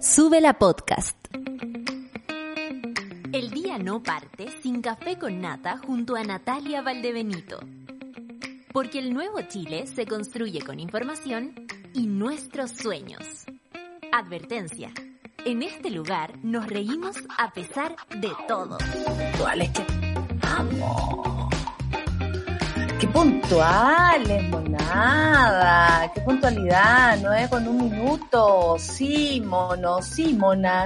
Sube la podcast. El día no parte sin café con nata junto a Natalia Valdebenito. Porque el nuevo Chile se construye con información y nuestros sueños. Advertencia. En este lugar nos reímos a pesar de todo. Amo. Qué puntuales, monada. Qué puntualidad. Nueve con un minuto. Sí, mono. Sí.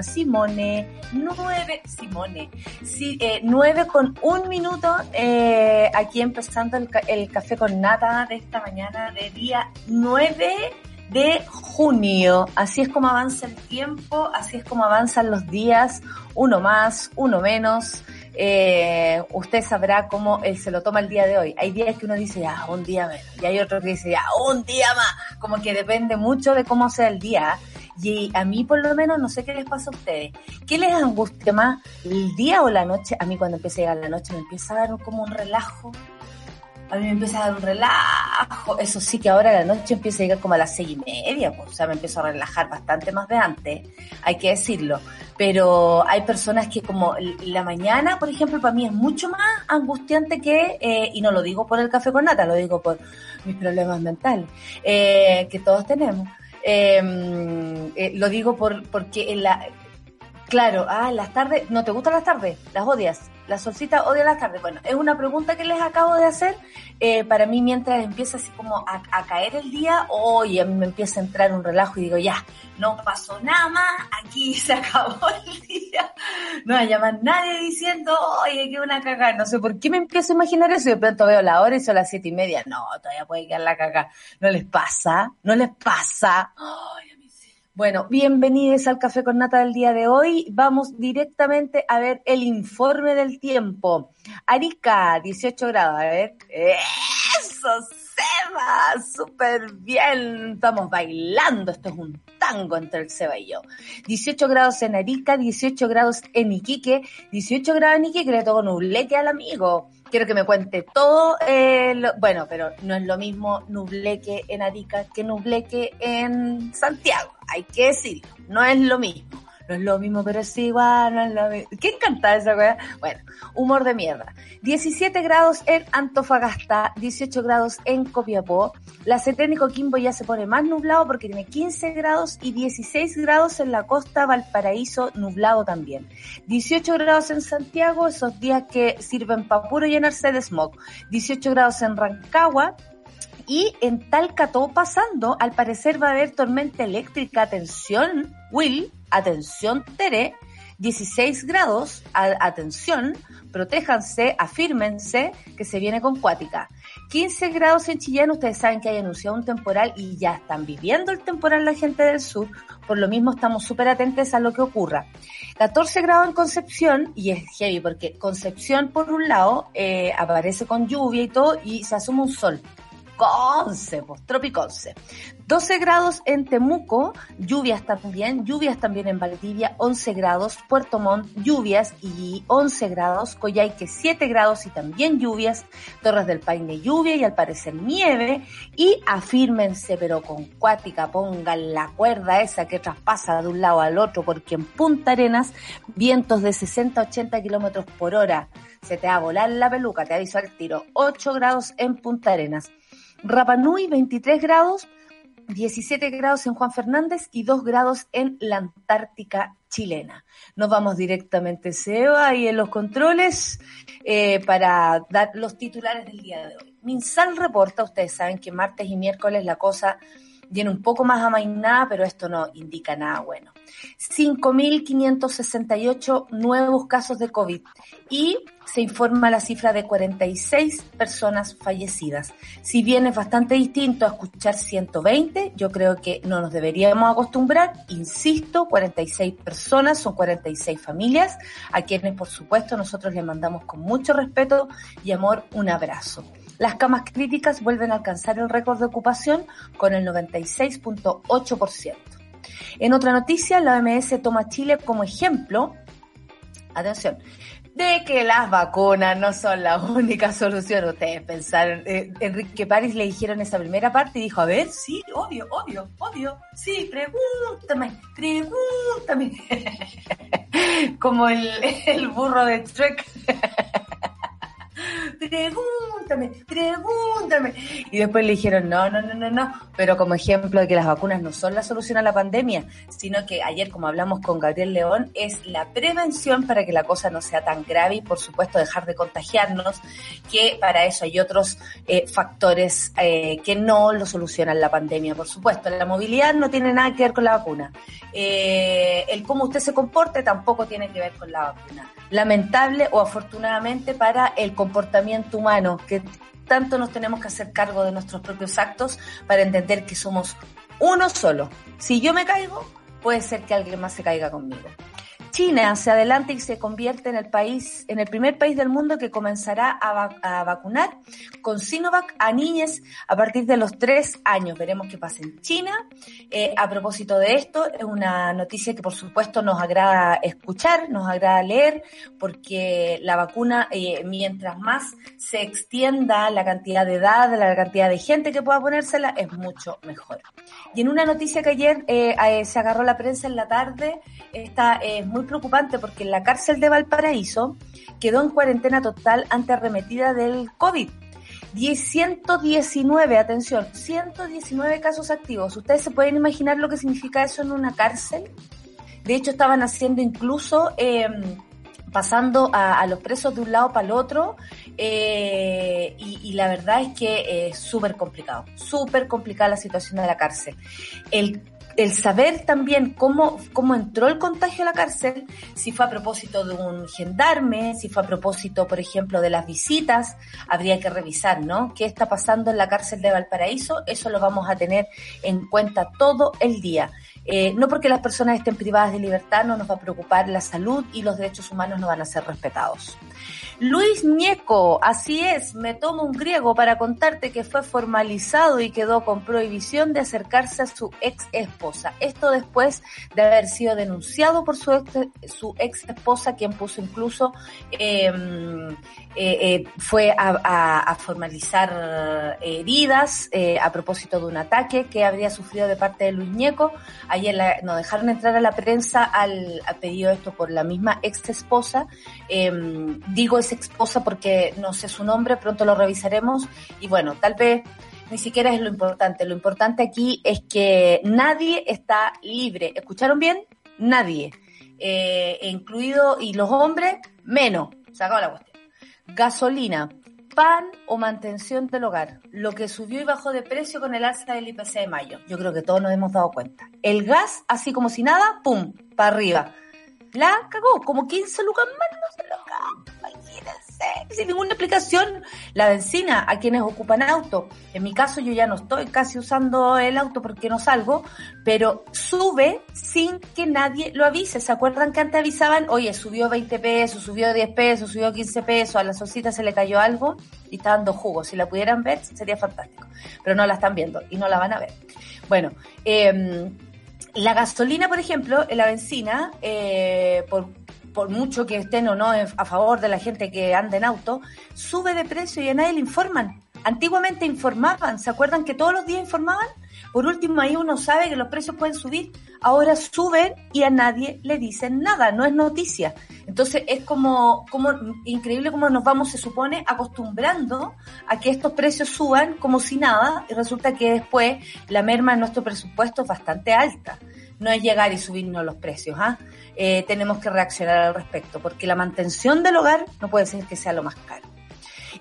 Simone. Nueve. Simone. Sí, eh, nueve con un minuto. Eh, aquí empezando el, el café con nata de esta mañana de día nueve de junio. Así es como avanza el tiempo, así es como avanzan los días, uno más, uno menos. Eh, usted sabrá cómo él se lo toma el día de hoy. Hay días que uno dice, ya, un día menos. Y hay otros que dice, ya, un día más. Como que depende mucho de cómo sea el día. Y a mí por lo menos no sé qué les pasa a ustedes. ¿Qué les angustia más, el día o la noche? A mí cuando empieza a llegar la noche me empieza a dar como un relajo a mí me empieza a dar un relajo. Eso sí que ahora la noche empieza a llegar como a las seis y media, pues, o sea, me empiezo a relajar bastante más de antes, hay que decirlo. Pero hay personas que como la mañana, por ejemplo, para mí es mucho más angustiante que, eh, y no lo digo por el café con nata, lo digo por mis problemas mentales, eh, que todos tenemos. Em, eh, lo digo por, porque en la, claro, ah, las tardes, ¿no te gustan las tardes? ¿Las odias? ¿La solcita odia las tardes? Bueno, es una pregunta que les acabo de hacer. Eh, para mí, mientras empieza así como a, caer el día, hoy a mí me empieza a entrar un relajo y digo, ya, no pasó nada más, aquí se acabó el día. No hay más nadie diciendo, oye, qué una cagada. No sé por qué me empiezo a imaginar eso y de pronto veo la hora y son las siete y media. No, todavía puede quedar la cagada. No les pasa, no les pasa. Bueno, bienvenidos al Café con Nata del día de hoy. Vamos directamente a ver el informe del tiempo. Arica, 18 grados. A ver. ¡Eso, Seba! ¡Súper bien! Estamos bailando. Esto es un tango entre el Seba y yo. 18 grados en Arica, 18 grados en Iquique, 18 grados en Iquique, le toco nublete al amigo quiero que me cuente todo. el bueno, pero no es lo mismo Nubleque en Arica que Nubleque en Santiago. Hay que decirlo. No es lo mismo no es lo mismo, pero es igual, no es lo mismo. ¿Qué encanta esa weá? Bueno, humor de mierda. 17 grados en Antofagasta, 18 grados en Copiapó. La Ceténico Quimbo ya se pone más nublado porque tiene 15 grados y 16 grados en la costa Valparaíso, nublado también. 18 grados en Santiago, esos días que sirven para puro llenarse de smog. 18 grados en Rancagua, y en Talca todo pasando, al parecer va a haber tormenta eléctrica. Atención, Will, atención, Tere. 16 grados, atención, protéjanse, afírmense, que se viene con cuática. 15 grados en Chillán, ustedes saben que hay anunciado un temporal y ya están viviendo el temporal la gente del sur, por lo mismo estamos súper atentos a lo que ocurra. 14 grados en Concepción, y es heavy porque Concepción por un lado eh, aparece con lluvia y todo y se asume un sol. Pues, Tropiconce. 12 grados en Temuco, lluvias también, lluvias también en Valdivia, 11 grados, Puerto Montt, lluvias y 11 grados, Coyhaique 7 grados y también lluvias, Torres del Paine lluvia y al parecer nieve y afírmense pero con cuática, pongan la cuerda esa que traspasa de un lado al otro porque en Punta Arenas vientos de 60 80 kilómetros por hora, se te va a volar la peluca, te aviso al tiro, 8 grados en Punta Arenas. Rapanui 23 grados, 17 grados en Juan Fernández y 2 grados en la Antártica chilena. Nos vamos directamente, Seba, y en los controles eh, para dar los titulares del día de hoy. Minsal reporta, ustedes saben que martes y miércoles la cosa viene un poco más amainada, pero esto no indica nada bueno. 5.568 nuevos casos de COVID y se informa la cifra de 46 personas fallecidas. Si bien es bastante distinto a escuchar 120, yo creo que no nos deberíamos acostumbrar. Insisto, 46 personas, son 46 familias, a quienes por supuesto nosotros les mandamos con mucho respeto y amor un abrazo. Las camas críticas vuelven a alcanzar el récord de ocupación con el 96.8%. En otra noticia, la OMS toma Chile como ejemplo, atención, de que las vacunas no son la única solución. Ustedes pensaron, eh, Enrique París le dijeron esa primera parte y dijo, a ver, sí, obvio, obvio, obvio, sí, pregúntame, pregúntame. Como el, el burro de Trek pregúntame, pregúntame. Y después le dijeron, no, no, no, no, no. Pero como ejemplo de que las vacunas no son la solución a la pandemia, sino que ayer, como hablamos con Gabriel León, es la prevención para que la cosa no sea tan grave y, por supuesto, dejar de contagiarnos, que para eso hay otros eh, factores eh, que no lo solucionan la pandemia, por supuesto. La movilidad no tiene nada que ver con la vacuna. Eh, el cómo usted se comporte tampoco tiene que ver con la vacuna. Lamentable o afortunadamente para el comportamiento humano, que tanto nos tenemos que hacer cargo de nuestros propios actos para entender que somos uno solo. Si yo me caigo, puede ser que alguien más se caiga conmigo. China se adelanta y se convierte en el país, en el primer país del mundo que comenzará a, vacunar con Sinovac a niñas a partir de los tres años. Veremos qué pasa en China. Eh, a propósito de esto, es una noticia que por supuesto nos agrada escuchar, nos agrada leer, porque la vacuna, eh, mientras más se extienda la cantidad de edad, la cantidad de gente que pueda ponérsela, es mucho mejor. Y en una noticia que ayer eh, se agarró la prensa en la tarde, esta es muy preocupante porque en la cárcel de Valparaíso quedó en cuarentena total ante arremetida del COVID. 119, atención, 119 casos activos. ¿Ustedes se pueden imaginar lo que significa eso en una cárcel? De hecho, estaban haciendo incluso, em, pasando a, los presos de un lado para el otro, eh, y, y, la verdad es que es súper complicado, súper complicada la situación de la cárcel. El el saber también cómo, cómo entró el contagio a la cárcel, si fue a propósito de un gendarme, si fue a propósito, por ejemplo, de las visitas, habría que revisar, ¿no? ¿Qué está pasando en la cárcel de Valparaíso? Eso lo vamos a tener en cuenta todo el día. Eh, no porque las personas estén privadas de libertad no nos va a preocupar la salud y los derechos humanos no van a ser respetados. Luis Ñeco, así es, me tomo un griego para contarte que fue formalizado y quedó con prohibición de acercarse a su ex esposa. Esto después de haber sido denunciado por su ex, su ex esposa, quien puso incluso, em, eh, eh, fue a, formalizar heridas eh, a propósito de un ataque que habría sufrido de parte de Luis Ñeco. Ayer nos dejaron entrar a la prensa al, al pedido esto por la misma ex esposa. Em, digo es esposa porque no sé su nombre, pronto lo revisaremos y bueno, tal vez ni siquiera es lo importante. Lo importante aquí es que nadie está libre. ¿Escucharon bien? Nadie. Eh, incluido, y los hombres, menos. Se la cuestión. Gasolina, pan o mantención del hogar. Lo que subió y bajó de precio con el alza del IPC de mayo. Yo creo que todos nos hemos dado cuenta. El gas, así como si nada, pum, para arriba. La cagó, como 15 lucas más, no se lo sin ninguna explicación. La benzina a quienes ocupan auto. En mi caso yo ya no estoy casi usando el auto porque no salgo, pero sube sin que nadie lo avise. ¿Se acuerdan que antes avisaban, oye, subió 20 pesos, subió 10 pesos, subió 15 pesos, a la solcita se le cayó algo y está dando jugo? Si la pudieran ver sería fantástico, pero no la están viendo y no la van a ver. Bueno, eh, la gasolina, por ejemplo, la benzina, eh, por, por mucho que estén o no a favor de la gente que anda en auto, sube de precio y a nadie le informan. Antiguamente informaban, ¿se acuerdan que todos los días informaban? Por último, ahí uno sabe que los precios pueden subir, ahora suben y a nadie le dicen nada, no es noticia. Entonces es como, como increíble como nos vamos, se supone, acostumbrando a que estos precios suban como si nada y resulta que después la merma en nuestro presupuesto es bastante alta. No es llegar y subirnos los precios, ¿ah? Eh, tenemos que reaccionar al respecto, porque la mantención del hogar no puede ser que sea lo más caro.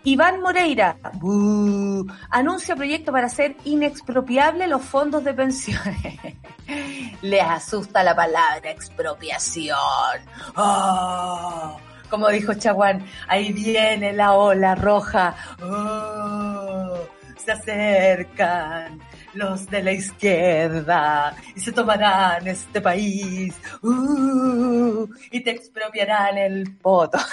Iván Moreira anuncia proyecto para hacer inexpropiable los fondos de pensiones. Les asusta la palabra expropiación. Oh, como dijo Chaguán, ahí viene la ola roja. Oh, se acercan los de la izquierda y se tomarán este país uh, y te expropiarán el voto.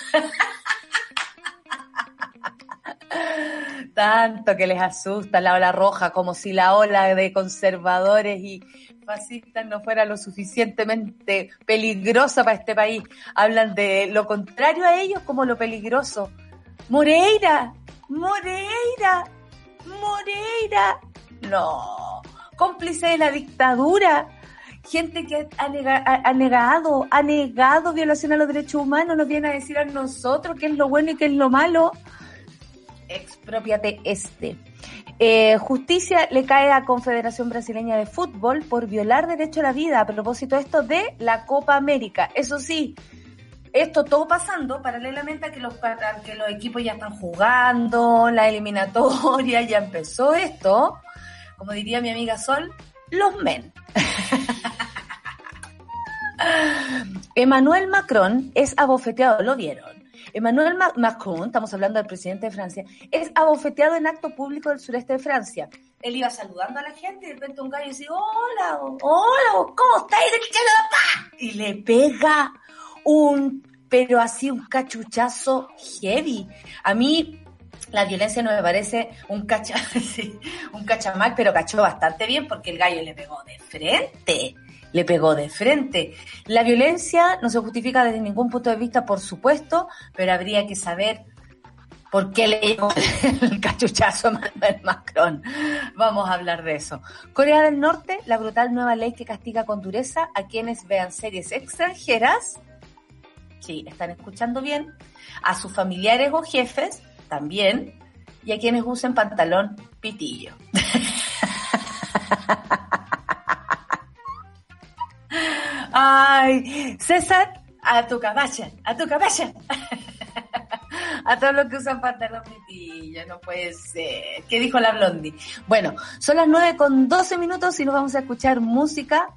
Tanto que les asusta la ola roja, como si la ola de conservadores y fascistas no fuera lo suficientemente peligrosa para este país. Hablan de lo contrario a ellos como lo peligroso. Moreira, Moreira, Moreira. No, cómplice de la dictadura. Gente que ha, negado, ha negado violación a los derechos humanos, nos viene a decir a nosotros qué es lo bueno y qué es lo malo. Expropiate este. Eh, justicia le cae a Confederación Brasileña de Fútbol por violar derecho a la vida a propósito de esto de la Copa América. Eso sí, esto todo pasando paralelamente a que los, que los equipos ya están jugando, la eliminatoria, ya empezó esto. Como diría mi amiga Sol, los men. Emmanuel Macron es abofeteado, ¿lo vieron? Emmanuel Macron, estamos hablando del presidente de Francia, es abofeteado en acto público del sureste de Francia. Él iba saludando a la gente y de repente un gallo dice, hola, hola, ¿cómo estáis? Y le pega un, pero así un cachuchazo heavy. A mí la violencia no me parece un cacha, un cachamal, pero cachó bastante bien porque el gallo le pegó de frente le pegó de frente. La violencia no se justifica desde ningún punto de vista, por supuesto, pero habría que saber por qué le llegó el cachuchazo a Manuel Macron. Vamos a hablar de eso. Corea del Norte, la brutal nueva ley que castiga con dureza a quienes vean series extranjeras. Sí, están escuchando bien. A sus familiares o jefes también. Y a quienes usen pantalón pitillo. Ay, César, a tu caballa, a tu caballa. a todos los que usan pantalón pitillo, no puede ser. ¿Qué dijo la Blondie? Bueno, son las 9 con 12 minutos y nos vamos a escuchar música.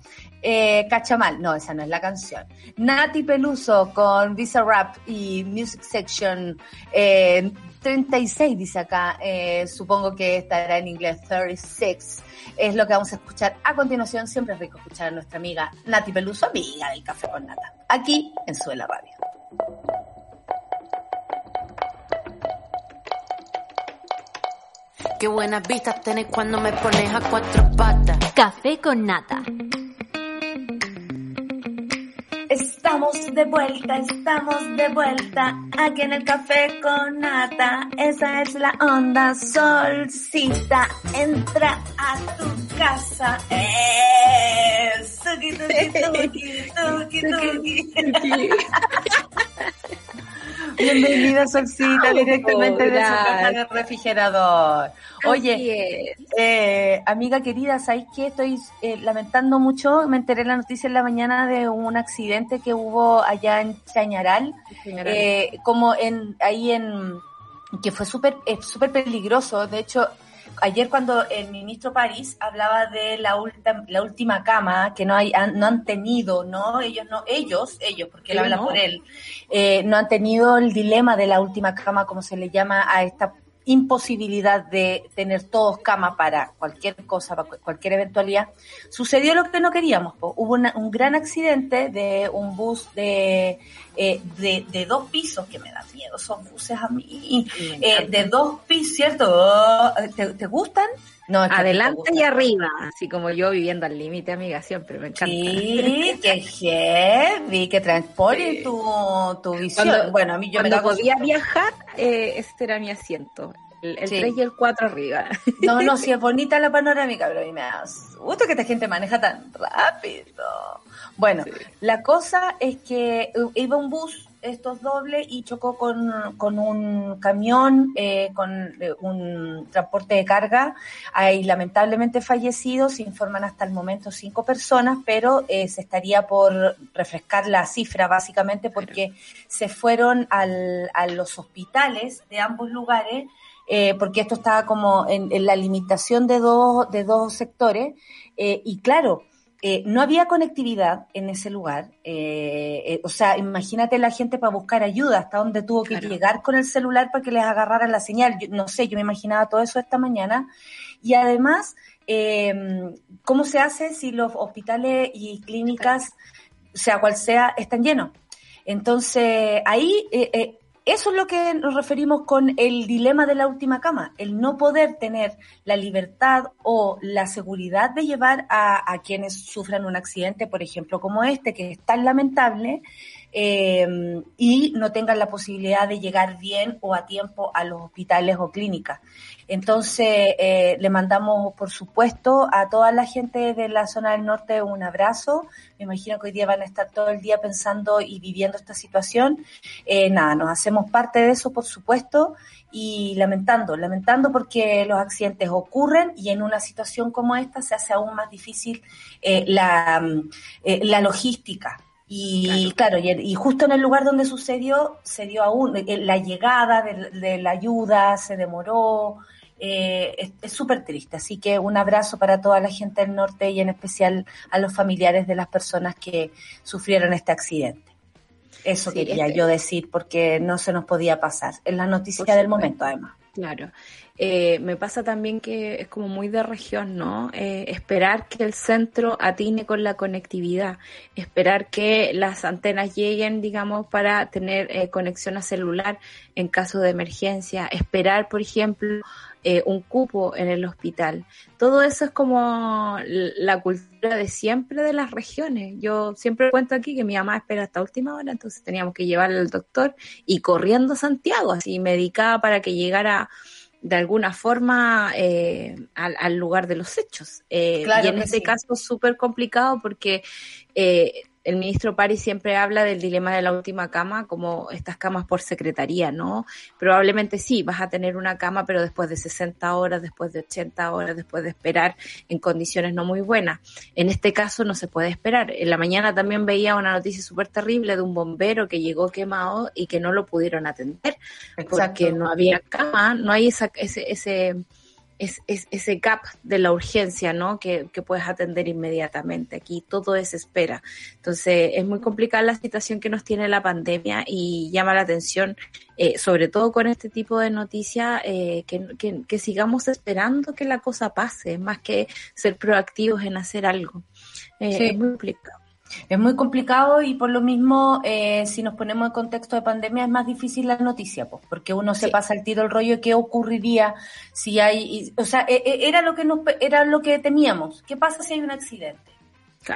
Eh, Cachamal, no, esa no es la canción. Nati Peluso con Visa Rap y Music Section eh, 36, dice acá. Eh, supongo que estará en inglés 36 es lo que vamos a escuchar a continuación. Siempre es rico escuchar a nuestra amiga Nati Peluso, amiga del Café con Nata, aquí en Suela Radio. Qué buenas vistas tenés cuando me pones a cuatro patas. Café con Nata. Estamos de vuelta, estamos de vuelta aquí en el café con nata. Esa es la onda solcita. Entra a tu casa. ¡Eh! Bienvenida, Solcita, directamente de su caja de refrigerador. Oye, eh, amiga querida, ¿sabéis que estoy eh, lamentando mucho? Me enteré la noticia en la mañana de un accidente que hubo allá en Chañaral, eh, como en ahí en que fue súper súper peligroso. De hecho, ayer cuando el ministro París hablaba de la, la última cama que no hay no han tenido no ellos no ellos ellos porque él habla por él eh, no han tenido el dilema de la última cama como se le llama a esta imposibilidad de tener todos cama para cualquier cosa, para cualquier eventualidad, sucedió lo que no queríamos. Hubo un gran accidente de un bus de, eh, de, dos pisos, que me da miedo esos buses a mí, eh, de dos pisos, ¿cierto? ¿Te, gustan? No, Adelante y arriba, así como yo viviendo al límite, amiga, siempre me encanta. Sí, qué heavy, que transporte tu, tu visión. bueno, a mí yo cuando me podía viajar, eh, este era mi asiento. El, 3 y el 4 arriba. No, no, si es bonita la panorámica, pero a mí me da gusto que esta gente maneja tan rápido. Bueno, la cosa es que iba un bus estos dobles y chocó con, con un camión, eh, con eh, un transporte de carga. Hay lamentablemente fallecidos, se informan hasta el momento cinco personas, pero eh, se estaría por refrescar la cifra básicamente porque se fueron al, a los hospitales de ambos lugares. porque esto estaba como en, en, la limitación de dos, de dos sectores, y claro, eh, no había conectividad en ese lugar. Eh, eh, o sea, imagínate la gente para buscar ayuda, hasta donde tuvo que llegar con el celular para que les agarrara la señal. no sé, yo me imaginaba todo eso esta mañana. Y además, em, ¿cómo se hace si los hospitales y clínicas, sea cual sea, están llenos? Entonces, ahí eso es lo que nos referimos con el dilema de la última cama, el no poder tener la libertad o la seguridad de llevar a, quienes sufran un accidente, por ejemplo, como este, que es tan lamentable, eh, y no tengan la posibilidad de llegar bien o a tiempo a los hospitales o clínicas. Entonces, eh, le mandamos, por supuesto, a toda la gente de la zona del norte un abrazo. Me imagino que hoy día van a estar todo el día pensando y viviendo esta situación. Eh, nada, nos hacemos parte de eso, por supuesto, y lamentando, lamentando porque los accidentes ocurren y en una situación como esta se hace aún más difícil eh, la, eh, la logística. Y claro, y, justo en el lugar donde sucedió, se dio aún eh, la llegada de, de la ayuda, se demoró, eh, es súper triste. Así que un abrazo para toda la gente del norte y en especial a los familiares de las personas que sufrieron este accidente. Eso quería este yo decir porque no se nos podía pasar. Es la noticia del momento, además. Claro. Eh, me pasa también que es como muy de región, ¿no? Eh, esperar que el centro atine con la conectividad, esperar que las antenas lleguen, digamos, para tener eh, conexión a celular en caso de emergencia, esperar, por ejemplo, un cupo en el hospital. Todo eso es como la cultura de siempre de las regiones. Yo siempre cuento aquí que mi mamá espera hasta última hora, entonces teníamos que llevarle al doctor y corriendo a Santiago, así medicada para que llegara de alguna forma eh, al, lugar de los hechos. Eh, y en este caso súper complicado porque eh, el ministro Pari siempre habla del dilema de la última cama como estas camas por secretaría, ¿no? Probablemente sí, vas a tener una cama, pero después de 60 horas, después de 80 horas, después de esperar en condiciones no muy buenas. En este caso no se puede esperar. En la mañana también veía una noticia súper terrible de un bombero que llegó quemado y que no lo pudieron atender porque no había cama, no hay esa, ese, ese es, ese gap de la urgencia, ¿no? Que, puedes atender inmediatamente. Aquí todo es espera. Entonces, es muy complicada la situación que nos tiene la pandemia y llama la atención, eh, sobre todo con este tipo de noticias, eh, que, sigamos esperando que la cosa pase, más que ser proactivos en hacer algo. Eh, es muy complicado. Es muy complicado y por lo mismo, eh, si nos ponemos en contexto de pandemia, es más difícil la noticia, pues, porque uno se pasa el tiro el rollo qué ocurriría si hay, o sea, e, e, era lo que nos, era lo que temíamos. ¿Qué pasa si hay un accidente?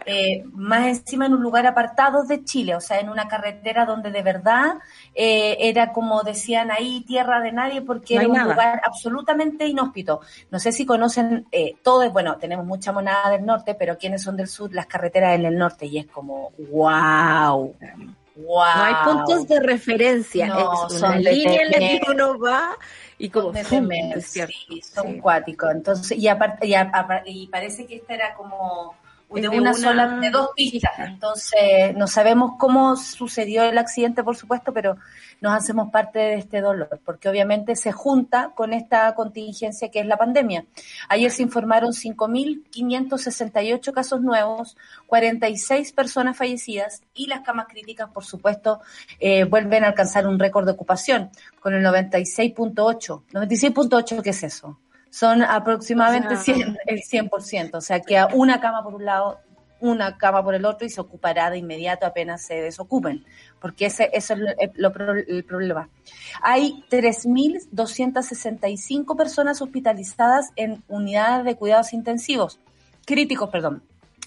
Eh, más encima en un lugar apartado de Chile, o sea, en una carretera donde de verdad eh, era como decían ahí, tierra de nadie, porque era un lugar absolutamente inhóspito. No sé si conocen eh, todos, bueno, tenemos mucha monada del norte, pero quienes son del sur, las carreteras en el norte, y es como, wow. Wow. No hay puntos de referencia, no, es son línea en la que uno va y como de sí, son cuáticos. Entonces, y, aparte, y parece que esta era como de, una, sola, de dos pistas. Entonces, no sabemos cómo sucedió el accidente, por supuesto, pero nos hacemos parte de este dolor, porque obviamente se junta con esta contingencia que es la pandemia. Ayer se informaron 5.568 casos nuevos, 46 personas fallecidas y las camas críticas, por supuesto, eh, vuelven a alcanzar un récord de ocupación con el 96.8. 96.8, ¿qué es eso? Son aproximadamente el 100%, o sea, que una cama por un lado, una cama por el otro y se ocupará de inmediato apenas se desocupen, porque ese, eso es el problema. Hay 3.265 personas hospitalizadas en unidades de cuidados intensivos, críticos, perdón,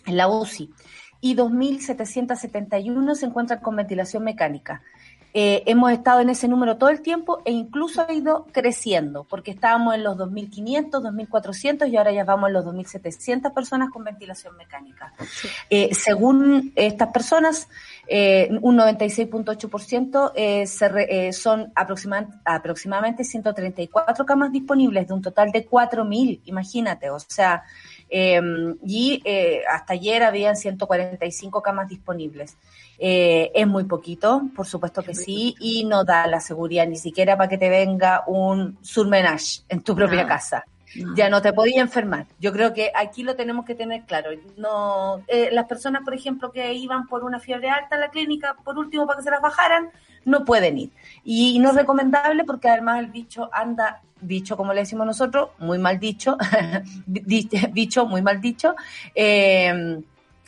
en la UCI, y 2.771 se encuentran con ventilación mecánica. Eh, hemos estado en ese número todo el tiempo e incluso ha ido creciendo, porque estábamos en los 2.500, 2.400 y ahora ya vamos en los 2.700 personas con ventilación mecánica. Eh, según estas personas, eh, un 96.8% eh, son aproximadamente 134 camas disponibles de un total de 4.000, imagínate, o sea, y hasta ayer habían 145 camas disponibles. Eh, es muy poquito, por supuesto que sí, y no da la seguridad ni siquiera para que te venga un surmenage en tu propia casa. Ya no te podía enfermar. Yo creo que aquí lo tenemos que tener claro. No, eh, las personas, por ejemplo, que iban por una fiebre alta a la clínica, por último, para que se las bajaran, no pueden ir. Y, no es recomendable porque además el bicho anda, bicho como le decimos nosotros, muy mal dicho, bicho muy mal dicho, eh,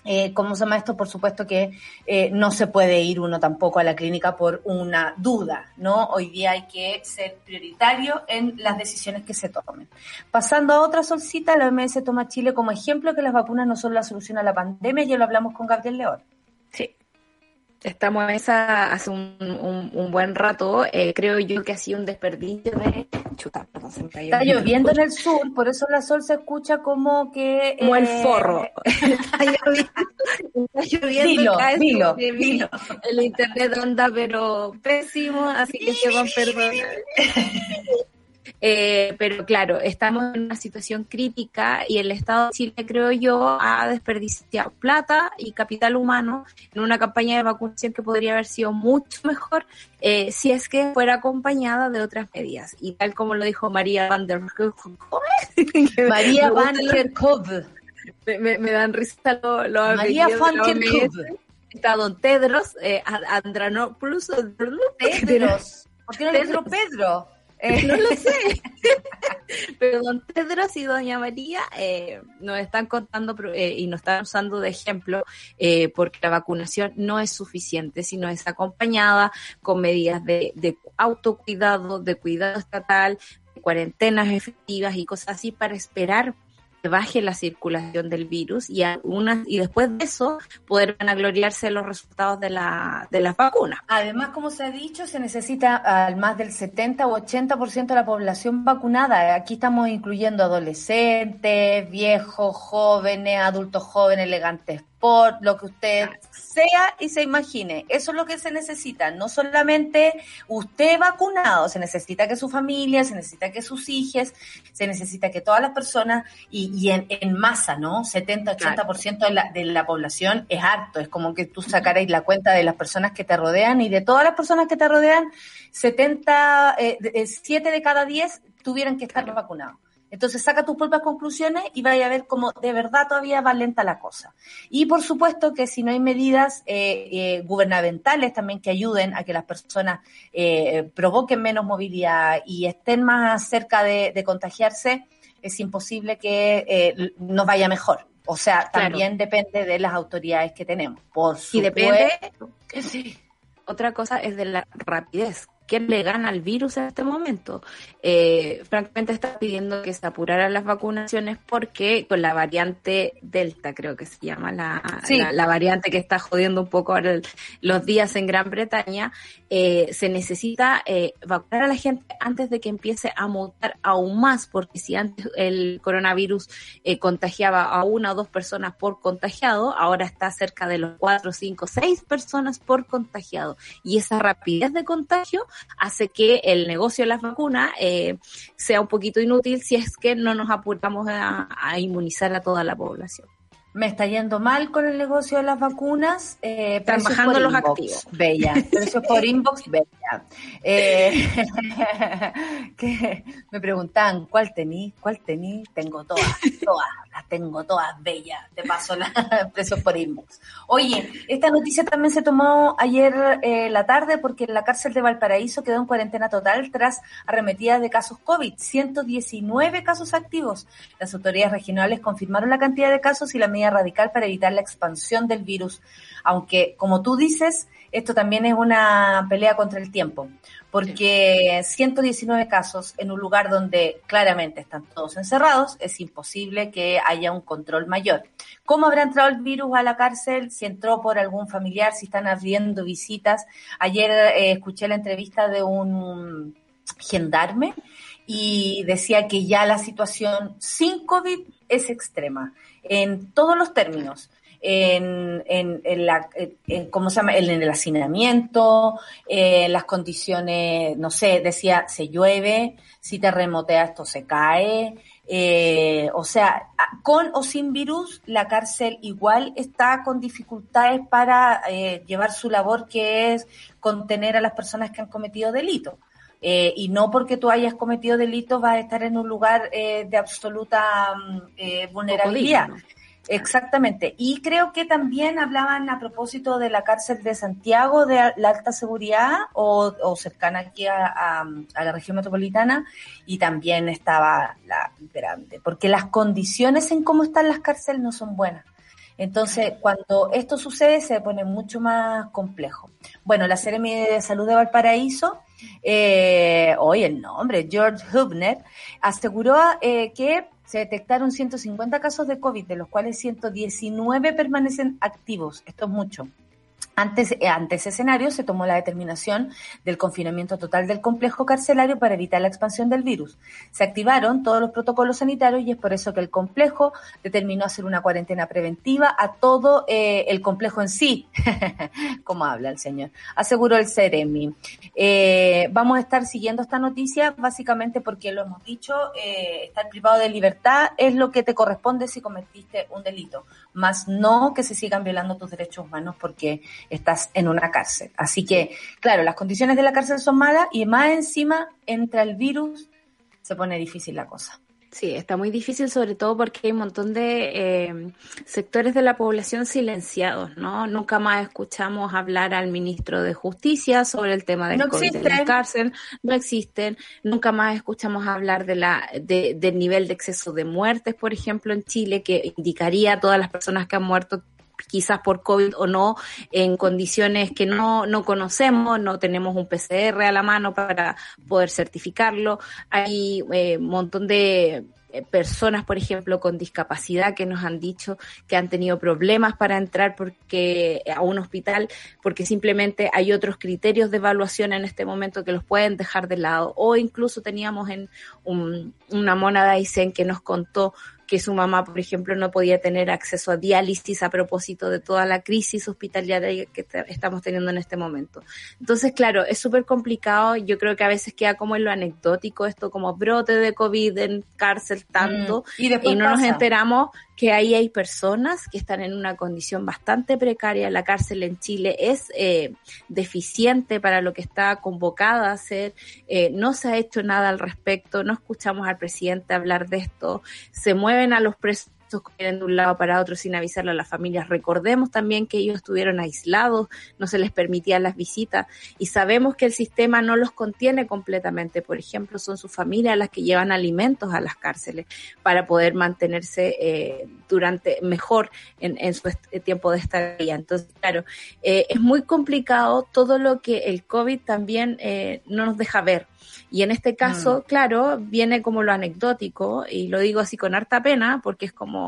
eh, ¿Cómo se llama esto? Por supuesto que eh, no se puede ir uno tampoco a la clínica por una duda, ¿no? Hoy día hay que ser prioritario en las decisiones que se tomen. Pasando a otra solcita, la OMS toma Chile como ejemplo que las vacunas no son la solución a la pandemia, ya lo hablamos con Gabriel León. Sí, estamos esa hace un, un, buen rato. Eh, creo yo que ha sido un desperdicio de. Chuta, perdón, se me cayó. Está lloviendo en el sur, por eso la sol se escucha como que. Como el eh, forro. está lloviendo. Está lloviendo dilo, dilo, El internet anda, pero pésimo, así que se van perdonar. Eh, pero claro, estamos en una situación crítica y el Estado de Chile, creo yo, ha desperdiciado plata y capital humano en una campaña de vacunación que podría haber sido mucho mejor eh, si es que fuera acompañada de otras medidas. Y tal como lo dijo María Van der María Van der me, me, dan risa los lo María Van der Está Don Tedros, eh, Andranopoulos. Tedros. ¿Por qué no le Pedro? Eh, no lo sé. Pero don Tedros y doña María eh, nos están contando eh, y nos están usando de ejemplo porque la vacunación no es suficiente, sino es acompañada con medidas de, de autocuidado, de cuidado estatal, de cuarentenas efectivas y cosas así para esperar baje la circulación del virus y, una, y después de eso poder vanagloriarse los resultados de la, de las vacunas. Además, como se ha dicho, se necesita al más del 70 o 80% de la población vacunada. Aquí estamos incluyendo adolescentes, viejos, jóvenes, adultos jóvenes, elegantes por lo que usted sea y se imagine. Eso es lo que se necesita. No solamente usted vacunado, se necesita que su familia, se necesita que sus hijos, se necesita que todas las personas y, en, masa, ¿no? 70, 80% de la, de la población es harto. Es como que tú sacarais la cuenta de las personas que te rodean y de todas las personas que te rodean, 70, eh, 7 de cada 10 tuvieran que estar vacunados. Entonces saca tus propias conclusiones y vaya a ver cómo de verdad todavía va lenta la cosa. Y por supuesto que si no hay medidas eh, eh, gubernamentales también que ayuden a que las personas eh, provoquen menos movilidad y estén más cerca de, contagiarse, es imposible que nos vaya mejor. O sea, también depende de las autoridades que tenemos. Por supuesto. Y depende. Otra cosa es de la rapidez quién le gana al virus en este momento. Eh, francamente está pidiendo que se apuraran las vacunaciones porque con la variante Delta, creo que se llama, la, la, variante que está jodiendo un poco ahora los días en Gran Bretaña, eh, se necesita eh, vacunar a la gente antes de que empiece a mutar aún más, porque si antes el coronavirus eh, contagiaba a una o dos personas por contagiado, ahora está cerca de los cuatro, cinco, seis personas por contagiado. Y esa rapidez de contagio hace que el negocio de las vacunas eh, sea un poquito inútil si es que no nos apuramos a inmunizar a toda la población me está yendo mal con el negocio de las vacunas. Eh, Están bajando los activos. Bella. Precios por inbox, bella. Eh, que me preguntan, ¿cuál tení? ¿Cuál tení? Tengo todas, todas, las tengo todas bellas. Te paso las precios por inbox. Oye, esta noticia también se tomó ayer eh, la tarde porque la cárcel de Valparaíso quedó en cuarentena total tras arremetidas de casos COVID. 119 casos activos. Las autoridades regionales confirmaron la cantidad de casos y la medida radical para evitar la expansión del virus. Aunque, como tú dices, esto también es una pelea contra el tiempo, porque 119 casos en un lugar donde claramente están todos encerrados, es imposible que haya un control mayor. ¿Cómo habrá entrado el virus a la cárcel? Si entró por algún familiar, si están abriendo visitas. Ayer eh, escuché la entrevista de un gendarme y decía que ya la situación sin COVID es extrema en todos los términos. En, en, en, la, ¿cómo se llama? En el hacinamiento, en las condiciones, no sé, decía, se llueve, si te remotea esto se cae, eh, o sea, con o sin virus, la cárcel igual está con dificultades para eh, llevar su labor que es contener a las personas que han cometido delitos. Eh, y no porque tú hayas cometido delitos vas a estar en un lugar eh, de absoluta mm, eh, vulnerabilidad. Exactamente. Y creo que también hablaban a propósito de la cárcel de Santiago, de la alta seguridad o, cercana aquí a, la región metropolitana, y también estaba la grande, porque las condiciones en cómo están las cárceles no son buenas. Entonces, cuando esto sucede, se pone mucho más complejo. Bueno, la Seremi de Salud de Valparaíso, eh, hoy el nombre, George Hubner, aseguró eh, que se detectaron 150 casos de COVID, de los cuales 119 permanecen activos. Esto es mucho. Antes, eh, ante ese escenario se tomó la determinación del confinamiento total del complejo carcelario para evitar la expansión del virus. Se activaron todos los protocolos sanitarios y es por eso que el complejo determinó hacer una cuarentena preventiva a todo eh, el complejo en sí, como habla el señor, aseguró el CEREMI. Eh, vamos a estar siguiendo esta noticia básicamente porque lo hemos dicho, estar privado de libertad es lo que te corresponde si cometiste un delito, más no que se sigan violando tus derechos humanos porque estás en una cárcel. Así que, claro, las condiciones de la cárcel son malas y más encima entra el virus, se pone difícil la cosa. Sí, está muy difícil, sobre todo porque hay un montón de eh, sectores de la población silenciados, ¿no? Nunca más escuchamos hablar al ministro de Justicia sobre el tema del no COVID en la cárcel, no existen. Nunca más escuchamos hablar de la de, del nivel de exceso de muertes, por ejemplo, en Chile, que indicaría a todas las personas que han muerto quizás por COVID o no, en condiciones que no, no conocemos, no tenemos un PCR a la mano para poder certificarlo. Hay un eh, montón de eh, personas, por ejemplo, con discapacidad que nos han dicho que han tenido problemas para entrar porque a un hospital porque simplemente hay otros criterios de evaluación en este momento que los pueden dejar de lado o incluso teníamos en un, una mona de Aysén que nos contó que su mamá, por ejemplo, no podía tener acceso a diálisis a propósito de toda la crisis hospitalaria que estamos teniendo en este momento. Entonces, claro, es súper complicado. Yo creo que a veces queda como en lo anecdótico esto, como brote de COVID en cárcel tanto, mm, y, no nos enteramos que ahí hay personas que están en una condición bastante precaria. La cárcel en Chile es eh, deficiente para lo que está convocada a hacer. Eh, no se ha hecho nada al respecto. No escuchamos al presidente hablar de esto. Se mueven a los presos vienen de un lado para otro sin avisarle a las familias. Recordemos también que ellos estuvieron aislados, no se les permitían las visitas y sabemos que el sistema no los contiene completamente. Por ejemplo, son sus familias las que llevan alimentos a las cárceles para poder mantenerse eh, durante mejor en, su tiempo de estadía. Entonces, claro, eh, es muy complicado todo lo que el COVID también eh, no nos deja ver. Y en este caso, mm. claro, viene como lo anecdótico, y lo digo así con harta pena, porque es como,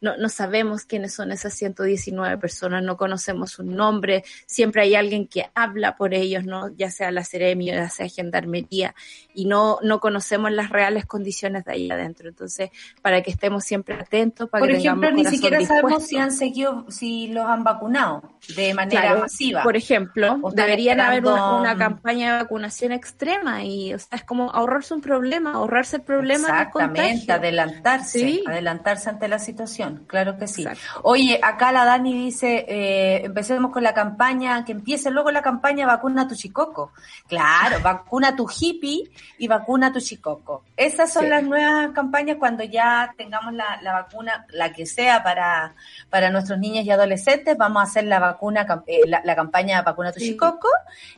no, no sabemos quiénes son esas 119 personas, no conocemos su nombre, siempre hay alguien que habla por ellos, ¿no? Ya sea la Ceremia, ya sea Gendarmería, y no, no conocemos las reales condiciones de ahí adentro. Entonces, para que estemos siempre atentos, para por que ejemplo, ni siquiera sabemos si han seguido, si los han vacunado de manera masiva. Por ejemplo, deberían haber una, campaña de vacunación extrema y, o sea, es como ahorrarse un problema, ahorrarse el problema Exactamente, adelantarse, adelantarse ante la situación, claro que sí. Oye, acá la Dani dice, eh, empecemos con la campaña, que empiece luego la campaña vacuna tu chicoco. Claro, vacuna tu hippie y vacuna tu chicoco. Esas son las nuevas campañas cuando ya tengamos la, la, vacuna, la que sea para, para nuestros niños y adolescentes, vamos a hacer la vacuna, eh, la, campaña vacuna tu chicoco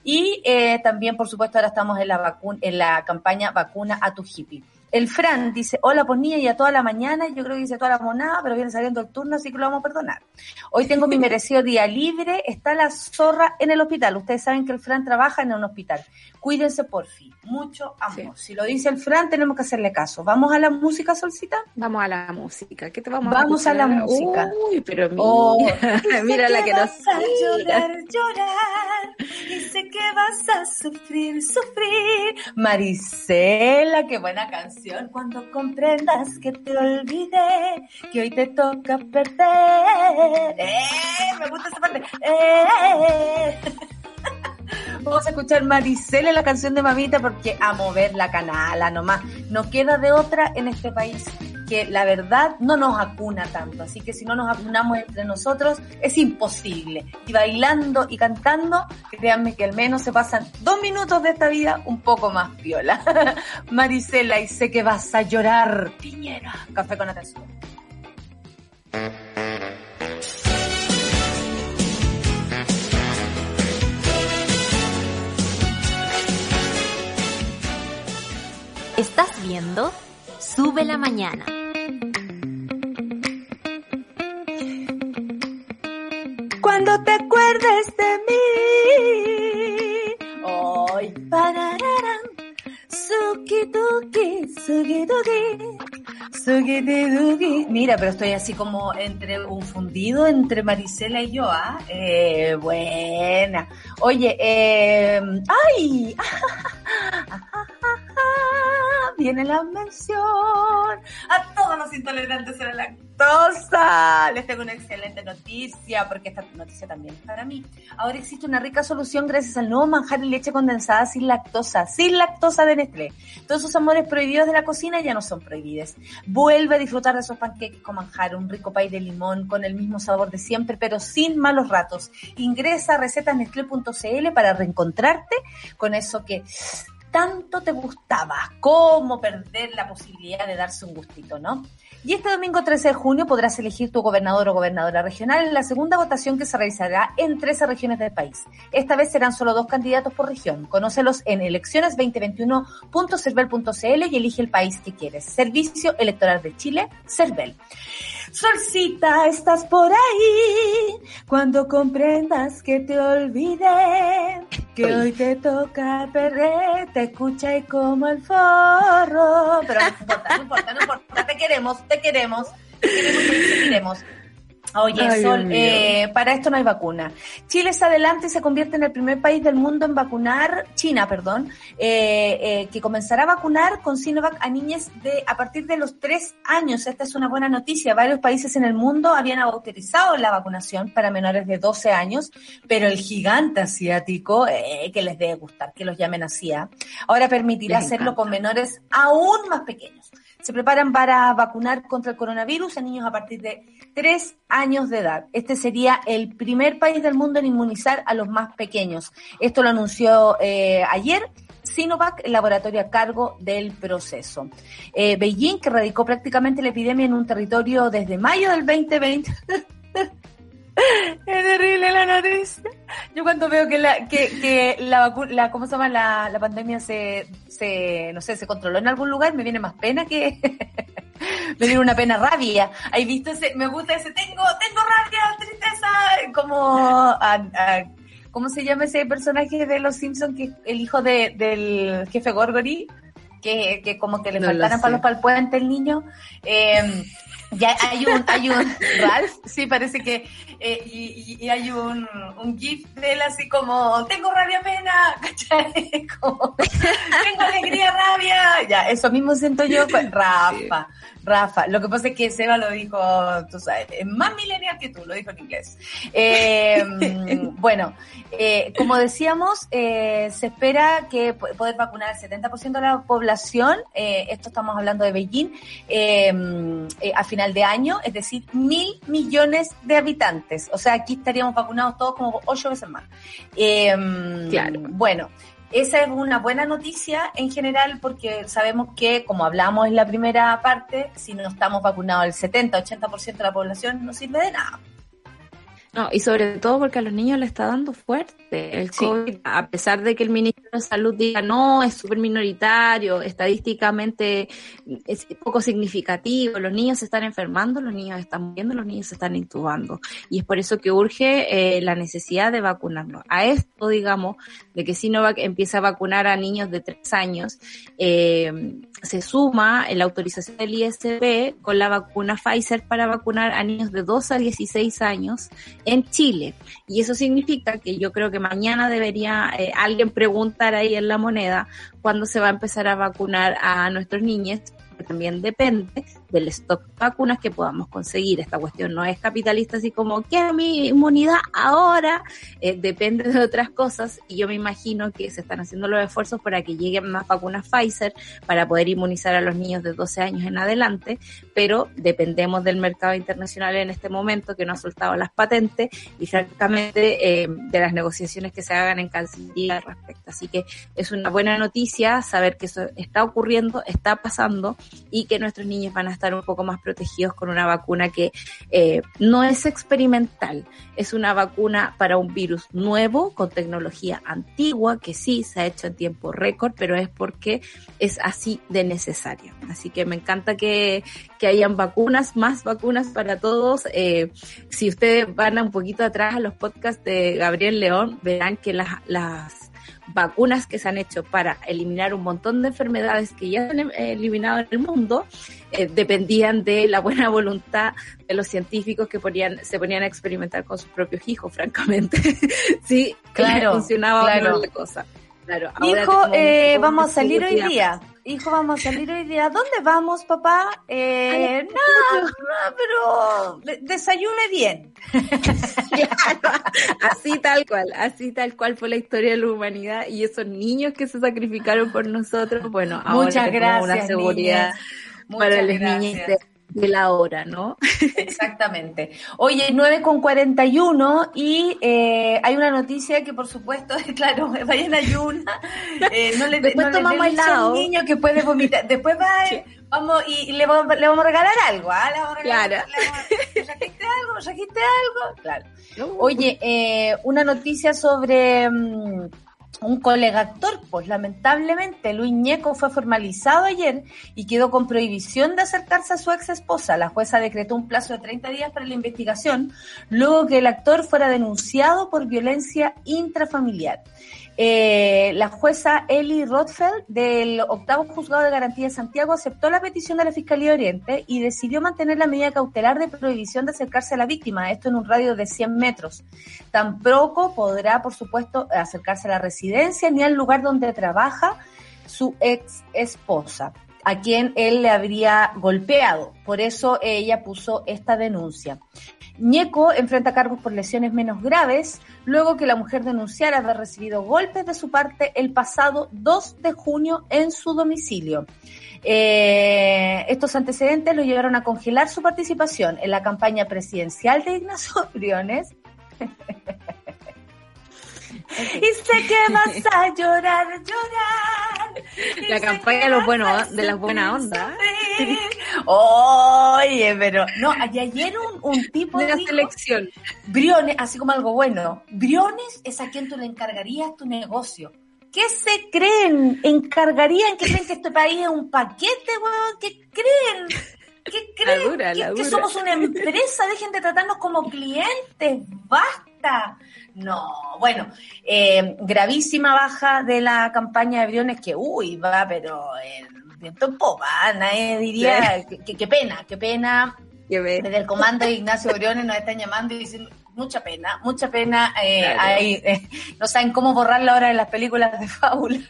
y eh, también, por supuesto, ahora estamos en la vacuna, en la campaña vacuna a tu hippie. El Fran dice, hola pues niña, ya toda la mañana, yo creo que dice toda la monada, pero viene saliendo el turno, así que lo vamos a perdonar. Hoy tengo mi merecido día libre, está la zorra en el hospital. Ustedes saben que el Fran trabaja en un hospital. Cuídense por fin, mucho amor. Si lo dice el Fran, tenemos que hacerle caso. ¿Vamos a la música, Solcita? Vamos a la música. ¿Qué te vamos, vamos a, la música. Uy, pero mira, oh, mira la que nos... Vas a llorar, llorar, y sé que vas a sufrir, sufrir. Marisela, qué buena canción cuando comprendas que te olvidé, que hoy te toca perder. ¡Eh! Me gusta esa parte. ¡Eh! Vamos a escuchar Maricela la canción de Mamita porque a mover la canala nomás. No queda de otra en este país que la verdad no nos acuna tanto. Así que si no nos acunamos entre nosotros es imposible. Y bailando y cantando, créanme que al menos se pasan dos minutos de esta vida un poco más viola. Maricela, y sé que vas a llorar. Piñera, café con atención. Estás viendo Sube la Mañana. Acuerdes de mí. Hoy pararán. Suki-duki, suki-duki, Mira, pero estoy así como entre un fundido entre Marisela y yo, ¿ah? Eh, buena. Oye, eh, ¡ay! Viene la mención a todos los intolerantes a la lactosa. Les tengo una excelente noticia, porque esta noticia también es para mí. Ahora existe una rica solución gracias al nuevo manjar y leche condensada sin lactosa, sin lactosa de Nestlé. Todos esos amores prohibidos de la cocina ya no son prohibidos. Vuelve a disfrutar de esos panqueques con manjar, un rico pay de limón con el mismo sabor de siempre, pero sin malos ratos. Ingresa a recetasnestlé.cl para reencontrarte con eso que tanto te gustaba, cómo perder la posibilidad de darse un gustito, ¿no? Y este domingo 13 de junio podrás elegir tu gobernador o gobernadora regional en la segunda votación que se realizará en 13 regiones del país. Esta vez serán solo dos candidatos por región. Conócelos en elecciones2021.cervel.cl y elige el país que quieres. Servicio Electoral de Chile, Cervel. Solcita, estás por ahí cuando comprendas que te olvidé, que hoy te toca perder, te escucha y como el forro. Pero no importa, no importa, no importa, te queremos, te queremos, te queremos, te queremos. Oye, Sol, eh, para esto no hay vacuna. Chile es adelante y se convierte en el primer país del mundo en vacunar, China, perdón, eh, eh, que comenzará a vacunar con Sinovac a niñas de a partir de los tres años. Esta es una buena noticia. Varios países en el mundo habían autorizado la vacunación para menores de 12 años, pero el gigante asiático, que les debe gustar que los llamen así, ¿ah? ahora permitirá hacerlo con menores aún más pequeños se preparan para vacunar contra el coronavirus a niños a partir de tres años de edad. Este sería el primer país del mundo en inmunizar a los más pequeños. Esto lo anunció eh, ayer Sinovac, el laboratorio a cargo del proceso. Eh, Beijing, que radicó prácticamente la epidemia en un territorio desde mayo del 2020. Es terrible la noticia. Yo cuando veo que la, que, que la, la ¿cómo se llama? La, la pandemia se, se, no sé, se controló en algún lugar, me viene más pena que, me viene una pena rabia. ¿Hay visto ese, me gusta ese, tengo, tengo rabia, tristeza, como, ¿cómo se llama ese personaje de Los Simpsons que el hijo de, del jefe Gorgory? Que, que como que le faltaran palos para el puente el niño. Eh, ya hay un, hay un Ralph, sí, parece que, eh, y, y, hay un, un GIF de él así como, tengo rabia, pena, ¿cachai? Como, tengo alegría, rabia. Ya, eso mismo siento yo, pues, Rafa. Rafa, lo que pasa es que Seba lo dijo, tú sabes, es más milenial que tú, lo dijo en inglés. Eh, bueno, eh, como decíamos, eh, se espera que poder vacunar el 70% de la población, eh, esto estamos hablando de Beijing, eh, eh, a final de año, es decir, mil millones de habitantes. O sea, aquí estaríamos vacunados todos como ocho veces más. claro. Bueno. Esa es una buena noticia en general porque sabemos que, como hablamos en la primera parte, si no estamos vacunados el 70-80% de la población no sirve de nada. No, y sobre todo porque a los niños le está dando fuerte el COVID, a pesar de que el ministro de Salud diga no, es súper minoritario, estadísticamente es poco significativo, los niños se están enfermando, los niños están muriendo, los niños se están intubando. Y es por eso que urge eh, la necesidad de vacunarnos. A esto, digamos, de que Sinovac empieza a vacunar a niños de tres años, eh, se suma la autorización del ISP con la vacuna Pfizer para vacunar a niños de 2 a 16 años en Chile. Y eso significa que yo creo que mañana debería eh, alguien preguntar ahí en la moneda cuándo se va a empezar a vacunar a nuestros niños, también depende del stock de vacunas que podamos conseguir. Esta cuestión no es capitalista, así como, ¿qué mi inmunidad ahora? Eh, depende de otras cosas y yo me imagino que se están haciendo los esfuerzos para que lleguen más vacunas Pfizer para poder inmunizar a los niños de 12 años en adelante, pero dependemos del mercado internacional en este momento que no ha soltado las patentes y francamente eh, de las negociaciones que se hagan en Cancillería al respecto. Así que es una buena noticia saber que eso está ocurriendo, está pasando y que nuestros niños van a estar estar un poco más protegidos con una vacuna que eh, no es experimental, es una vacuna para un virus nuevo con tecnología antigua que sí se ha hecho en tiempo récord, pero es porque es así de necesario. Así que me encanta que, que hayan vacunas, más vacunas para todos. Eh, si ustedes van un poquito atrás a los podcasts de Gabriel León, verán que las, las vacunas que se han hecho para eliminar un montón de enfermedades que ya se han eh, eliminado en el mundo eh, dependían de la buena voluntad de los científicos que ponían, se ponían a experimentar con sus propios hijos, francamente. sí, claro, funcionaba claro. la cosa. Claro, Hijo, eh, vamos a salir hoy día. Hijo, vamos a salir hoy día. ¿Dónde vamos, papá? Eh, no, no, pero desayune bien. claro, así tal cual, así tal cual fue la historia de la humanidad y esos niños que se sacrificaron por nosotros, bueno, ahora Muchas gracias, una seguridad para los niños de, la hora, ¿no? Exactamente. Oye, 9 con 41 y eh, hay una noticia que por supuesto, claro, vayan a ayuna, eh, no le, Después no tomamos le helado. un niño que puede vomitar, después va, sí. vamos y, y le, vamos, le, vamos, a regalar algo, ¿ah? Le vamos a regalar, claro. Le vamos a, ¿Trajiste algo? ¿Trajiste algo? Claro. Oye, eh, una noticia sobre... Mmm, un colega actor, pues lamentablemente Luis Ñeco fue formalizado ayer y quedó con prohibición de acercarse a su ex esposa. La jueza decretó un plazo de 30 días para la investigación, luego que el actor fuera denunciado por violencia intrafamiliar. Eh, la jueza Eli Rothfeld del octavo juzgado de garantía de Santiago aceptó la petición de la Fiscalía de Oriente y decidió mantener la medida cautelar de prohibición de acercarse a la víctima, esto en un radio de 100 metros. Tampoco podrá, por supuesto, acercarse a la residencia ni al lugar donde trabaja su ex esposa a quien él le habría golpeado. Por eso ella puso esta denuncia. Ñeco enfrenta cargos por lesiones menos graves, luego que la mujer denunciara haber recibido golpes de su parte el pasado 2 de junio en su domicilio. Eh, estos antecedentes lo llevaron a congelar su participación en la campaña presidencial de Ignacio Briones. Y sé que vas a llorar, llorar. La campaña de, los buenos, de las buenas ondas. Oye, pero no, y ayer un, un tipo de la dijo, selección. Briones, así como algo bueno. Briones es a quien tú le encargarías tu negocio. ¿Qué se creen? ¿Encargarían? ¿Qué creen que este país es un paquete, weón? ¿Qué creen? ¿Qué creen? La dura, ¿Que, la dura. que somos una empresa? Dejen de tratarnos como clientes. ¡Basta! No, bueno, eh, gravísima baja de la campaña de Briones que, uy, va, pero eh, viento en popa, nadie diría, sí. que, que, pena, qué pena. Desde el comando de Ignacio Briones nos están llamando y diciendo, mucha pena, mucha pena. Eh, claro. hay, eh, no saben cómo borrar la hora de las películas de fábula.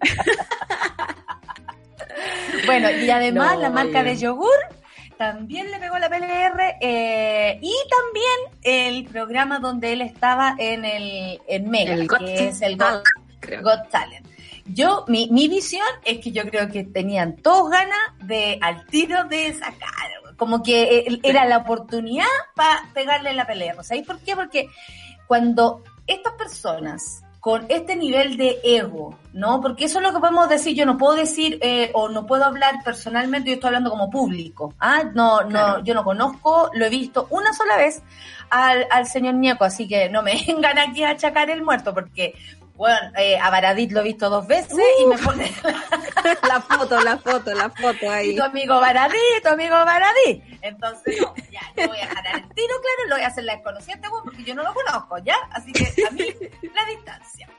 bueno, y además no, la marca bien. de yogur también le pegó la PLR eh, y también el programa donde él estaba en el en Mega, el que Got es el Got, Got Talent. Yo, mi, mi visión es que yo creo que tenían todos ganas de al tiro de sacar, como que eh, era la oportunidad para pegarle la pelea. ¿Sabéis por qué? Porque cuando estas personas con este nivel de ego, ¿no? Porque eso es lo que podemos decir, yo no puedo decir eh, o no puedo hablar personalmente, yo estoy hablando como público, ¿ah? No, claro. no, yo no conozco, lo he visto una sola vez al, al señor Ñeco, así que no me vengan aquí a achacar el muerto, porque bueno, eh, a Baradit lo he visto dos veces uh, y me pone la foto, la foto, la foto ahí. Y tu amigo Baradit, tu amigo Baradit. Entonces, no, ya, yo voy a dejar el tiro, claro, lo voy a hacer la desconocida, bueno, porque yo no lo conozco, ¿ya? Así que a mí, la distancia.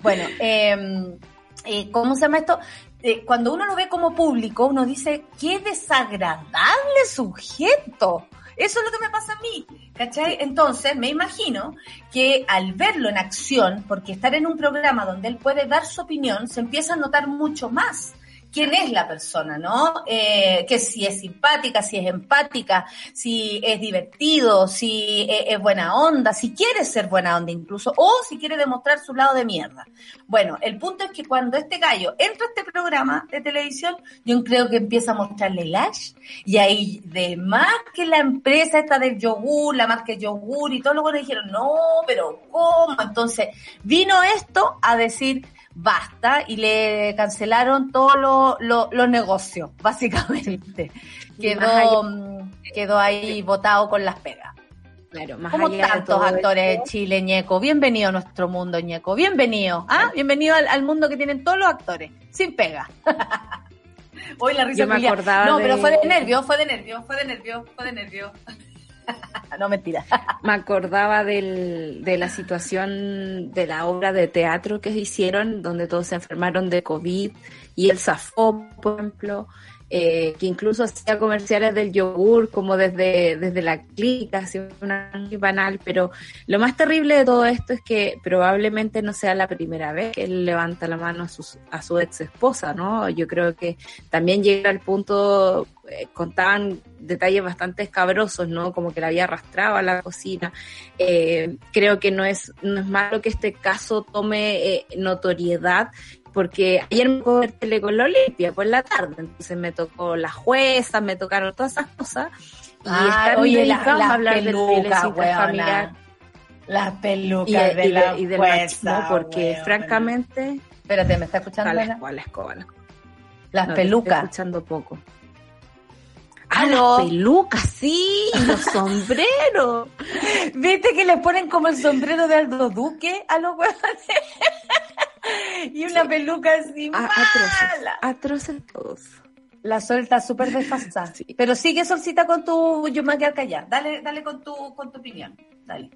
Bueno, eh, eh, ¿cómo se llama esto? Eh, cuando uno lo ve como público, uno dice, qué desagradable sujeto. Eso es lo que me pasa a mí, ¿cachai? Entonces, me imagino que al verlo en acción, porque estar en un programa donde él puede dar su opinión, se empieza a notar mucho más quién es la persona, ¿no? Eh, que si es simpática, si es empática, si es divertido, si es, es, buena onda, si quiere ser buena onda incluso, o si quiere demostrar su lado de mierda. Bueno, el punto es que cuando este gallo entra a este programa de televisión, yo creo que empieza a mostrarle lash, y ahí de más que la empresa esta del yogur, la marca yogur y todo lo que dijeron, no, pero ¿cómo? Entonces, vino esto a decir, basta y le cancelaron todos los lo, negocios, básicamente. Quedó, mm, quedó ahí votado con las pegas. Claro, más Como tantos actores chile, Ñeco. Bienvenido a nuestro mundo, Ñeco. Bienvenido. ¿ah? Bienvenido al, mundo que tienen todos los actores, sin pega. Hoy la risa me acordaba No, pero fue de nervio, fue de nervio, fue de nervio, fue de nervio. no, mentira. Me acordaba del, de la situación de la obra de teatro que hicieron, donde todos se enfermaron de COVID y el zafó, por ejemplo. Eh, que incluso hacía comerciales del yogur como desde, desde la clínica, así una banal, pero lo más terrible de todo esto es que probablemente no sea la primera vez que él levanta la mano a, su a su ex esposa, ¿no? Yo creo que también llega al punto, eh, contaban detalles bastante escabrosos, ¿no? Como que la había arrastrado a la cocina. Eh, creo que no es, no es malo que este caso tome notoriedad porque ayer me tocó ver tele con la Olimpia por la tarde, entonces me tocó la jueza, me tocaron todas esas cosas. Y ah, oye, la, la hablar peluca, familiar. Las pelucas de la y del jueza, porque francamente... Espérate, ¿me está escuchando? La escoba, la escoba, Las pelucas. Estoy escuchando poco. Ah, las pelucas, sí, los sombreros. ¿Viste que le ponen como el sombrero de Aldo Duque a los huevones? y una peluca así a, mala. Atroces, todos. La está súper desfasada. Sí. Pero sigue solcita con tu. Yo me voy a quedar Dale, dale con tu, con tu opinión. Dale.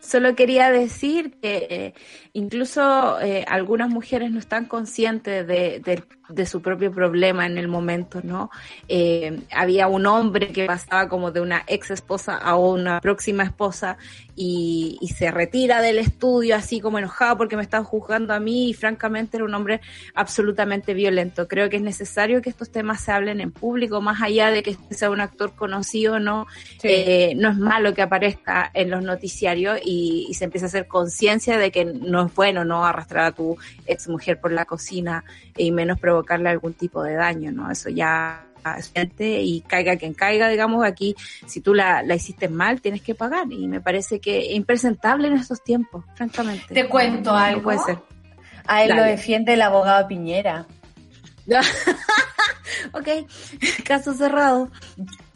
Solo quería decir que eh, incluso eh, algunas mujeres no están conscientes de, de, de su propio problema en el momento, ¿no? Eh, había un hombre que pasaba como de una ex esposa a una próxima esposa y, y, se retira del estudio así como enojado porque me estaba juzgando a mí y francamente era un hombre absolutamente violento. Creo que es necesario que estos temas se hablen en público, más allá de que sea un actor conocido, ¿no? Eh, no es malo que aparezca en los noticiarios y, y se empiece a hacer conciencia de que no es bueno no arrastrar a tu ex mujer por la cocina y menos provocar provocarle algún tipo de daño, ¿no? Eso ya y caiga quien caiga, digamos, aquí, si tú la, la hiciste mal, tienes que pagar. Y me parece que es impresentable en estos tiempos, francamente. Te cuento algo. puede ser. A él lo defiende el abogado Piñera. ok, caso cerrado.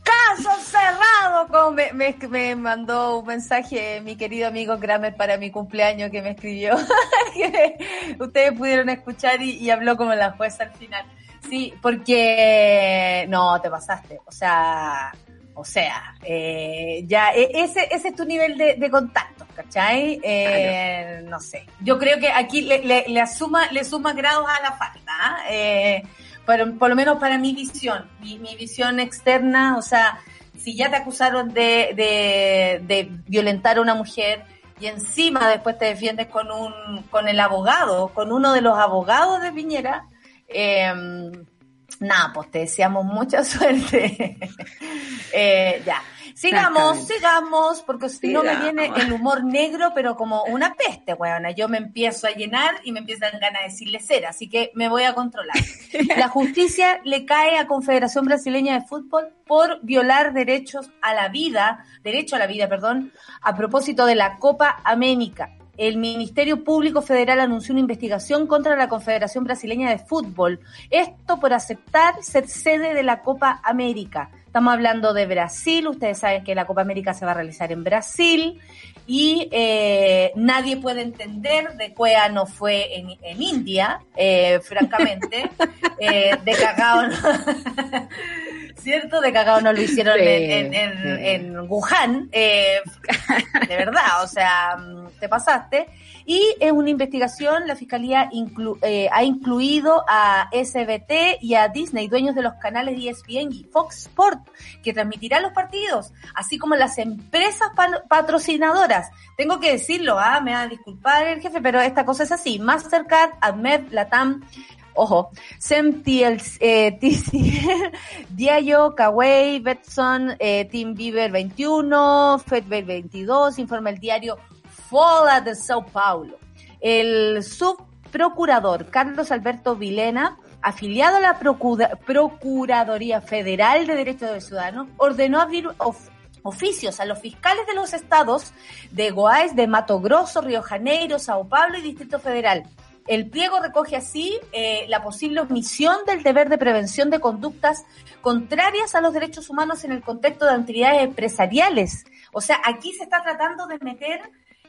Caso cerrado, como me, me, mandó un mensaje mi querido amigo Kramer para mi cumpleaños que me escribió, que ustedes pudieron escuchar y, habló como la jueza al final. Sí, porque no, te pasaste, o sea, o sea, eh, ya e, ese, ese es tu nivel de, de contacto, ¿cachai? Eh, no sé, yo creo que aquí le, le, le, asuma, le suma grados a la falta. ¿ah? Eh, por, lo menos para mi visión, mi, visión externa, o sea, si ya te acusaron de, de, violentar a una mujer y encima después te defiendes con un con el abogado, con uno de los abogados de Piñera, eh, nada, pues te deseamos mucha suerte. eh, ya. Sigamos, sigamos, porque si no me viene el humor negro, pero como una peste, weona. Yo me empiezo a llenar y me empiezan ganas de decirle cera, así que me voy a controlar. La justicia le cae a Confederación Brasileña de Fútbol por violar derechos a la vida, derecho a la vida, perdón, a propósito de la Copa América el Ministerio Público Federal anunció una investigación contra la Confederación Brasileña de Fútbol. Esto por aceptar ser sede de la Copa América. Estamos hablando de Brasil, ustedes saben que la Copa América se va a realizar en Brasil y eh, nadie puede entender de Cuea no fue en, en India, eh, francamente, eh, de cagao no, ¿cierto? De cagao no lo hicieron en, en, en, Wuhan, eh, de verdad, o sea, te pasaste. Y en una investigación, la Fiscalía eh, ha incluido a SBT y a Disney, dueños de los canales ESPN y Fox Sport, que transmitirán los partidos, así como las empresas patrocinadoras. Tengo que decirlo, ¿ah? me va a disculpar el jefe, pero esta cosa es así. Mastercard, AdMed, Latam, ojo, SEMTL, eh, Diallo, Kaway, Betson, eh, Team Beaver 21, FedBay 22, informa el diario Fola de Sao Paulo. El subprocurador Carlos Alberto Vilena, afiliado a la Procuraduría Federal de Derechos del Ciudadano, ordenó abrir oficios a los fiscales de los estados de Goiás, de Mato Grosso, Río Janeiro, Sao Paulo y Distrito Federal el pliego recoge así eh, la posible omisión del deber de prevención de conductas contrarias a los derechos humanos en el contexto de actividades empresariales. O sea, aquí se está tratando de meter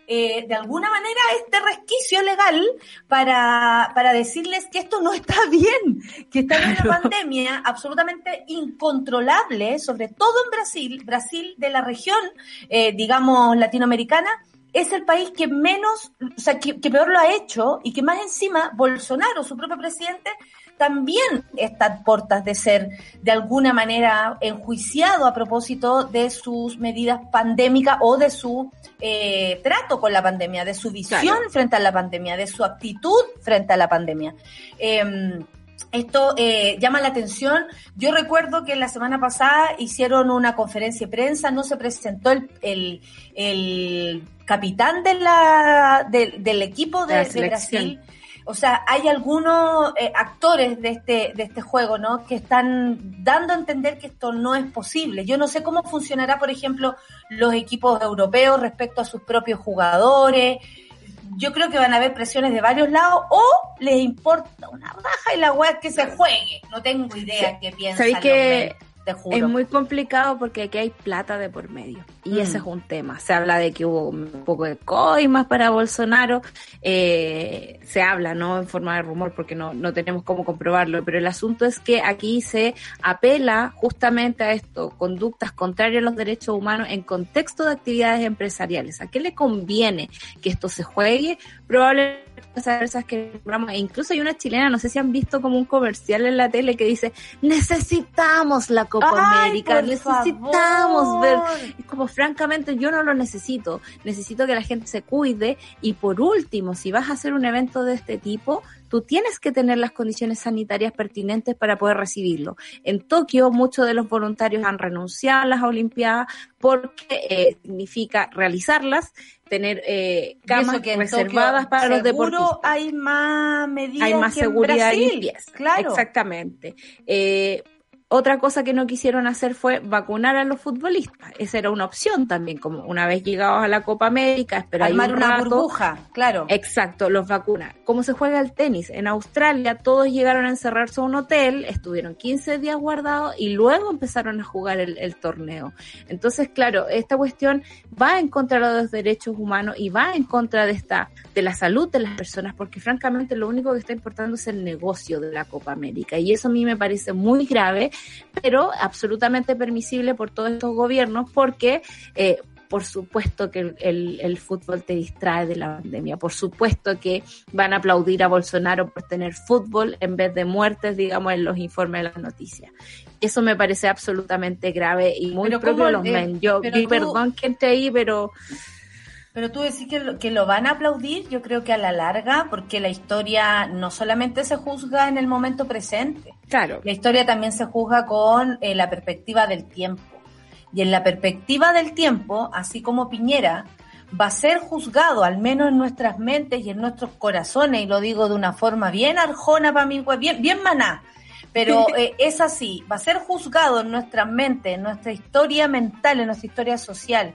eh, de alguna manera este resquicio legal para, para decirles que esto no está bien, que está en una pandemia absolutamente incontrolable, sobre todo en Brasil, Brasil de la región, eh, digamos, latinoamericana, es el país que menos, o sea, que, que, peor lo ha hecho y que más encima Bolsonaro, su propio presidente, también está a portas de ser de alguna manera enjuiciado a propósito de sus medidas pandémicas o de su eh, trato con la pandemia, de su visión claro. frente a la pandemia, de su actitud frente a la pandemia. Eh, esto eh, llama la atención. Yo recuerdo que la semana pasada hicieron una conferencia de prensa, no se presentó el, el, el capitán de la, de, del equipo de, de Brasil. O sea, hay algunos eh, actores de este, de este juego, ¿no? Que están dando a entender que esto no es posible. Yo no sé cómo funcionará, por ejemplo, los equipos europeos respecto a sus propios jugadores yo creo que van a haber presiones de varios lados o les importa una raja y la web que se juegue. No tengo idea sí. qué piensan. ¿Sabéis que es muy complicado porque aquí hay plata de por medio y mm. ese es un tema. Se habla de que hubo un poco de coimas para Bolsonaro, eh, se habla, ¿no? En forma de rumor porque no, no tenemos cómo comprobarlo, pero el asunto es que aquí se apela justamente a esto, conductas contrarias a los derechos humanos en contexto de actividades empresariales. ¿A qué le conviene que esto se juegue? Probablemente esas que e incluso hay una chilena, no sé si han visto como un comercial en la tele que dice necesitamos la Copa Ay, América, necesitamos favor. ver, es como francamente yo no lo necesito, necesito que la gente se cuide y por último, si vas a hacer un evento de este tipo, tú tienes que tener las condiciones sanitarias pertinentes para poder recibirlo. En Tokio, muchos de los voluntarios han renunciado a las Olimpiadas porque eh, significa realizarlas, tener eh, camas reservadas para los deportistas. hay más medidas Hay más que seguridad en y Brasil, limpieza. Claro. Exactamente. Eh, otra cosa que no quisieron hacer fue vacunar a los futbolistas. Esa era una opción también, como una vez llegados a la Copa América, esperar Armar un una rato, burbuja, claro. Exacto, los vacunan. ¿Cómo se juega el tenis? En Australia todos llegaron a encerrarse a un hotel, estuvieron 15 días guardados y luego empezaron a jugar el, el torneo. Entonces, claro, esta cuestión va en contra de los derechos humanos y va en contra de esta, de la salud de las personas, porque francamente lo único que está importando es el negocio de la Copa América. Y eso a mí me parece muy grave, pero absolutamente permisible por todos estos gobiernos, porque eh, por supuesto que el, el, el, fútbol te distrae de la pandemia, por supuesto que van a aplaudir a Bolsonaro por tener fútbol en vez de muertes, digamos, en los informes de las noticias. Eso me parece absolutamente grave y muy propio de los men. Yo tú- perdón que entre ahí, pero Pero tú decís que lo, que lo van a aplaudir, yo creo que a la larga, porque la historia no solamente se juzga en el momento presente, claro, la historia también se juzga con eh, la perspectiva del tiempo. Y en la perspectiva del tiempo, así como Piñera, va a ser juzgado, al menos en nuestras mentes y en nuestros corazones, y lo digo de una forma bien arjona para mí, pues, bien, bien maná. Pero eh, es así, va a ser juzgado en nuestras mentes, en nuestra historia mental, en nuestra historia social,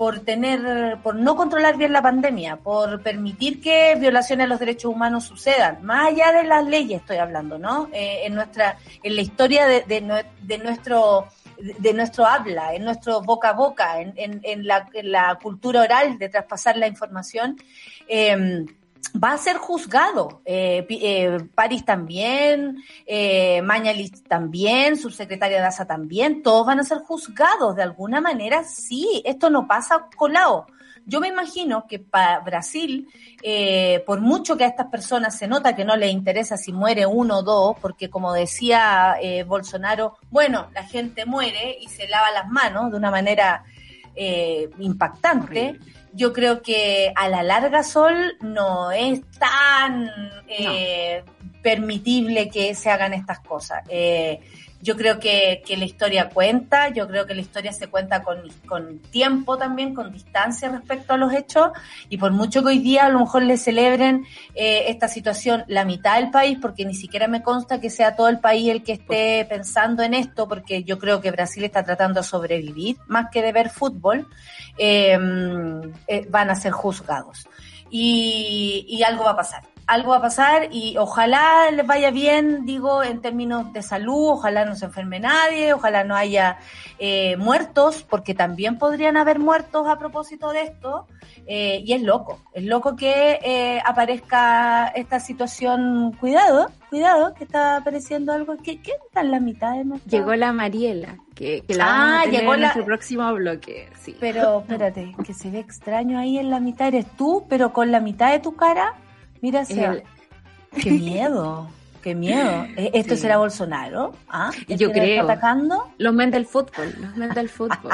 por tener, por no controlar bien la pandemia, por permitir que violaciones a los derechos humanos sucedan, más allá de las leyes estoy hablando, ¿no? Eh, en nuestra, en la historia de, de, nue- de nuestro de nuestro habla, en nuestro boca a boca, en, en, en la, en la cultura oral de traspasar la información, eh, va a ser juzgado. Eh, eh, París también, eh, Mañalich también, subsecretaria Daza también, todos van a ser juzgados de alguna manera. Sí, esto no pasa colado. Yo me imagino que para Brasil, eh, por mucho que a estas personas se nota que no les interesa si muere uno o dos, porque como decía eh, Bolsonaro, bueno, la gente muere y se lava las manos de una manera eh, impactante. Yo creo que a la larga Sol no es tan eh, permitible que se hagan estas cosas. Eh, yo creo que, que la historia cuenta, yo creo que la historia se cuenta con, con tiempo también, con distancia respecto a los hechos, y por mucho que hoy día a lo mejor le celebren eh, esta situación la mitad del país, porque ni siquiera me consta que sea todo el país el que esté pensando en esto, porque yo creo que Brasil está tratando de sobrevivir más que de ver fútbol, eh, eh, van a ser juzgados. Y, y algo va a pasar algo va a pasar y ojalá les vaya bien, digo, en términos de salud, ojalá no se enferme nadie, ojalá no haya eh, muertos, porque también podrían haber muertos a propósito de esto. Eh, y es loco, es loco que eh, aparezca esta situación. Cuidado, cuidado, que está apareciendo algo. ¿Qué, qué está en la mitad de nuestro... Llegó la Mariela, que, que la vamos Ah, a tener llegó en la- nuestro próximo bloque. Sí. Pero espérate, que se ve extraño ahí en la mitad. Eres tú, pero con la mitad de tu cara, mira. El- Qué miedo, qué miedo. ¿E- ¿Esto Sí. será Bolsonaro? ¿Ah? ¿El Yo creo. está atacando? Los men del fútbol, los men del fútbol.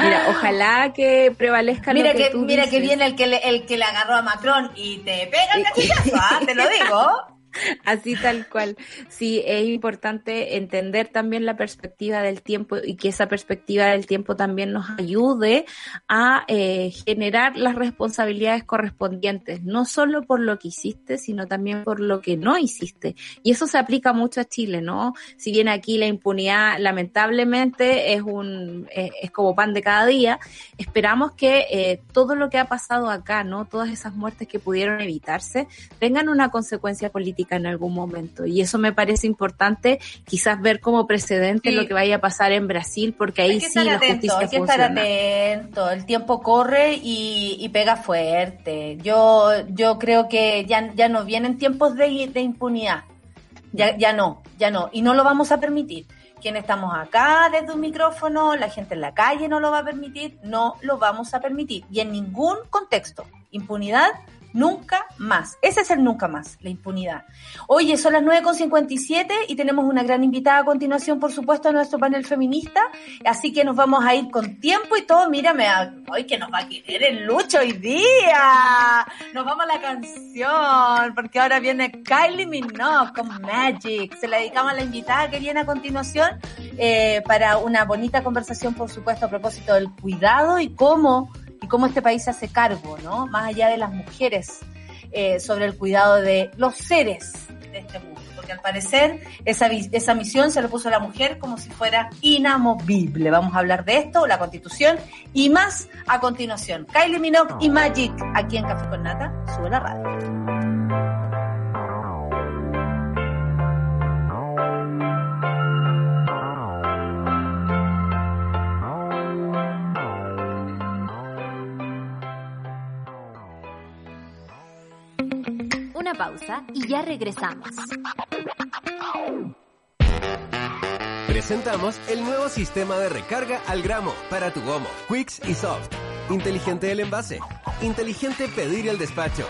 Mira, ojalá que prevalezca Mira lo que, que, tú mira que viene el que, le, el que le agarró a Macron y te pega el cachillazo, ¿ah? Te lo digo. Así tal cual. Sí, es importante entender también la perspectiva del tiempo y que esa perspectiva del tiempo también nos ayude a eh, generar las responsabilidades correspondientes, no solo por lo que hiciste, sino también por lo que no hiciste. Y eso se aplica mucho a Chile, ¿no? Si bien aquí la impunidad lamentablemente es un es, es como pan de cada día, esperamos que eh, todo lo que ha pasado acá, ¿no? Todas esas muertes que pudieron evitarse, tengan una consecuencia política en algún momento. Y eso me parece importante, quizás ver como precedente Sí. lo que vaya a pasar en Brasil, porque ahí sí estar la atento, justicia hay que estar funciona. atento. El tiempo corre y, y pega fuerte. Yo, yo creo que ya, ya no vienen tiempos de, de impunidad. Ya, ya no, ya no. Y no lo vamos a permitir. Quienes estamos acá desde un micrófono, la gente en la calle no lo va a permitir, no lo vamos a permitir. Y en ningún contexto. Impunidad, nunca más. Ese es el nunca más, la impunidad. Oye, son las 9.57 y tenemos una gran invitada a continuación, por supuesto, a nuestro panel feminista. Así que nos vamos a ir con tiempo y todo. Mírame, hoy que nos va a querer el Lucho hoy día. Nos vamos a la canción, porque ahora viene Kylie Minogue con Magic. Se la dedicamos a la invitada que viene a continuación eh, para una bonita conversación, por supuesto, a propósito del cuidado y cómo, y cómo este país se hace cargo, ¿no? Más allá de las mujeres, eh, sobre el cuidado de los seres de este mundo. Porque al parecer esa, esa misión se le puso a la mujer como si fuera inamovible. Vamos a hablar de esto, la constitución y más a continuación. Kylie Minogue y Magic aquí en Café con Nata. Sube la radio. Pausa y ya regresamos. Presentamos el nuevo sistema de recarga al gramo para tu gomo, Quicks y Soft. Inteligente el envase, inteligente pedir el despacho.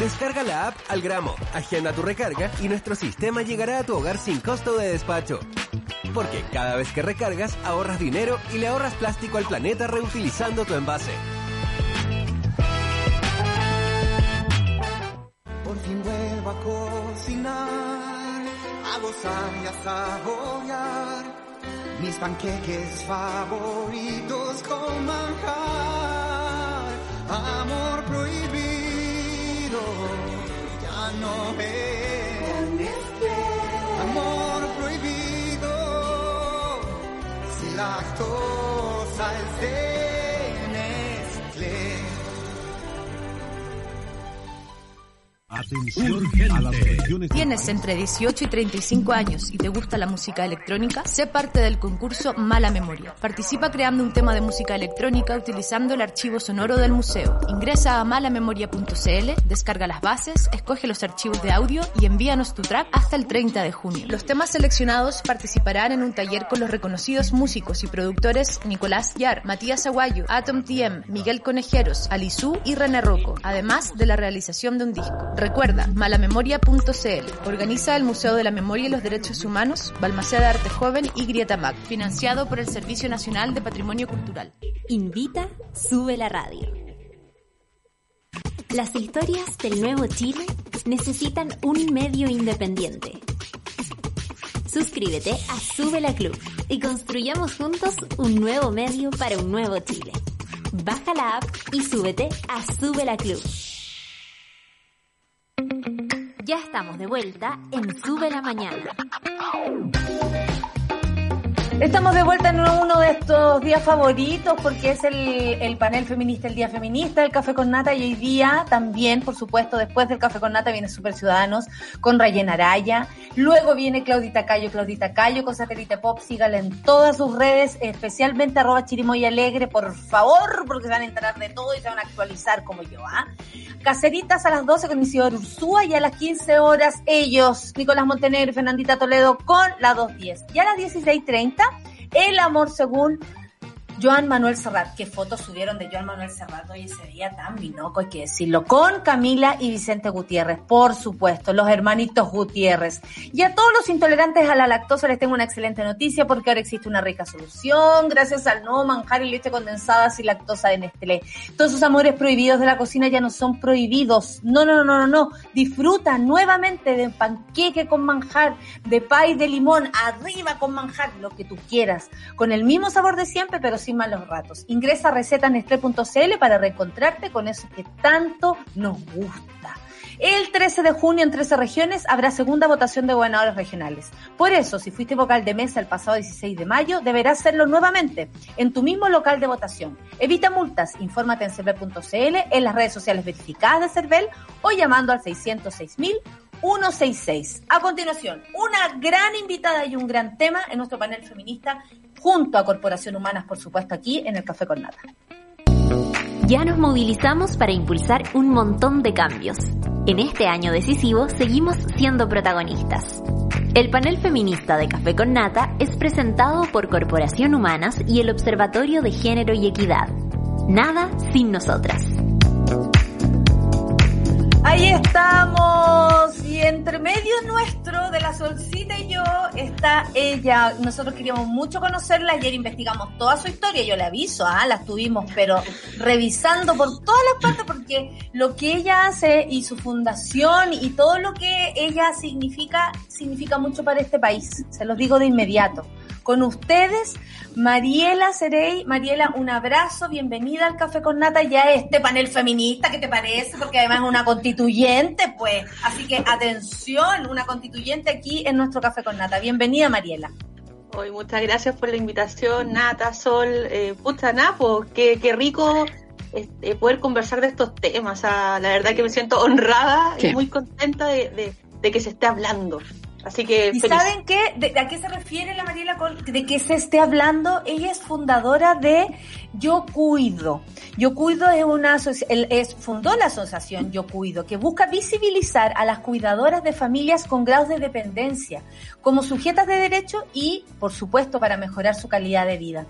Descarga la app al gramo, agenda tu recarga y nuestro sistema llegará a tu hogar sin costo de despacho. Porque cada vez que recargas ahorras dinero y le ahorras plástico al planeta reutilizando tu envase. Gozar y a saborear mis panqueques favoritos con manjar. Amor prohibido, ya no es. Amor prohibido, si lactosa es Atención a las regiones ¿Tienes entre 18 y 35 años y te gusta la música electrónica? Sé parte del concurso Mala Memoria. Participa creando un tema de música electrónica utilizando el archivo sonoro del museo. Ingresa a malamemoria.cl, descarga las bases, escoge los archivos de audio y envíanos tu track hasta el 30 de junio. Los temas seleccionados participarán en un taller con los reconocidos músicos y productores Nicolás Yar, Matías Aguayo, Atom TM, Miguel Conejeros, Alizú y René Rocco, además de la realización de un disco. Recuerda, malamemoria.cl. Organiza el Museo de la Memoria y los Derechos Humanos, Balmaceda Arte Joven y Grieta Mac, financiado por el Servicio Nacional de Patrimonio Cultural. Invita, sube la radio. Las historias del nuevo Chile necesitan un medio independiente. Suscríbete a Sube la Club y construyamos juntos un nuevo medio para un nuevo Chile. Baja la app y súbete a Sube la Club. Ya estamos de vuelta en Sube la Mañana. Estamos de vuelta en uno de estos días favoritos porque es el, el, panel feminista, el día feminista, el café con nata y hoy día también, por supuesto, después del café con nata viene Super Ciudadanos con Rayen Araya, luego viene Claudita Cayo, Claudita Cayo con Satélite Pop, sígala en todas sus redes, especialmente arroba chirimoy por favor, porque se van a enterar de todo y se van a actualizar como yo, ¿ah? Caceritas a las 12 con Isidoro Ursúa y a las 15 horas ellos, Nicolás Montenegro y Fernandita Toledo con la 210. Y a las 16.30 el amor según Joan Manuel Serrat. ¿Qué fotos subieron de Joan Manuel Serrat? Hoy ese día tan binoco, hay que decirlo. Con Camila y Vicente Gutiérrez, por supuesto, los hermanitos Gutiérrez. Y a todos los intolerantes a la lactosa les tengo una excelente noticia porque ahora existe una rica solución gracias al nuevo manjar y leche condensada sin lactosa de Nestlé. Todos esos amores prohibidos de la cocina ya no son prohibidos. No, no, no, no, no. Disfruta nuevamente de panqueque con manjar, de pay de limón, arriba con manjar, lo que tú quieras. Con el mismo sabor de siempre, pero sin malos ratos. Ingresa a recetanestlé.cl para reencontrarte con eso que tanto nos gusta. El 13 de junio en 13 regiones habrá segunda votación de gobernadores regionales. Por eso, si fuiste vocal de mesa el pasado 16 de mayo, deberás hacerlo nuevamente en tu mismo local de votación. Evita multas, infórmate en cervel.cl, en las redes sociales verificadas de Cervel o llamando al 606.000 166. A continuación, una gran invitada y un gran tema en nuestro panel feminista, junto a Corporación Humanas, por supuesto, aquí en el Café con Nata. Ya nos movilizamos para impulsar un montón de cambios. En este año decisivo seguimos siendo protagonistas. El panel feminista de Café con Nata es presentado por Corporación Humanas y el Observatorio de Género y Equidad. Nada sin nosotras. Ahí estamos. Y entre medio nuestro, de la solcita y yo, está ella. Nosotros queríamos mucho conocerla. Ayer investigamos toda su historia. Yo le aviso, ¿ah? la estuvimos, pero revisando por todas las partes, porque lo que ella hace y su fundación y todo lo que ella significa, significa mucho para este país. Se los digo de inmediato con ustedes, Mariela Cerey. Mariela, un abrazo, bienvenida al Café con Nata y a este panel feminista, ¿qué te parece? Porque además es una constituyente, pues. Así que atención, una constituyente aquí en nuestro Café con Nata. Bienvenida, Mariela. Hoy muchas gracias por la invitación, Nata, Sol, eh, pucha, Napo, qué, qué rico este, poder conversar de estos temas. la verdad que me siento honrada y muy contenta de, de que se esté hablando. Así que. ¿Y saben qué? De, ¿A qué se refiere la Mariela de que se esté hablando? Ella es fundadora de Yo Cuido. Yo Cuido es una es, fundó la asociación Yo Cuido, que busca visibilizar a las cuidadoras de familias con grados de dependencia como sujetas de derecho y, por supuesto, para mejorar su calidad de vida.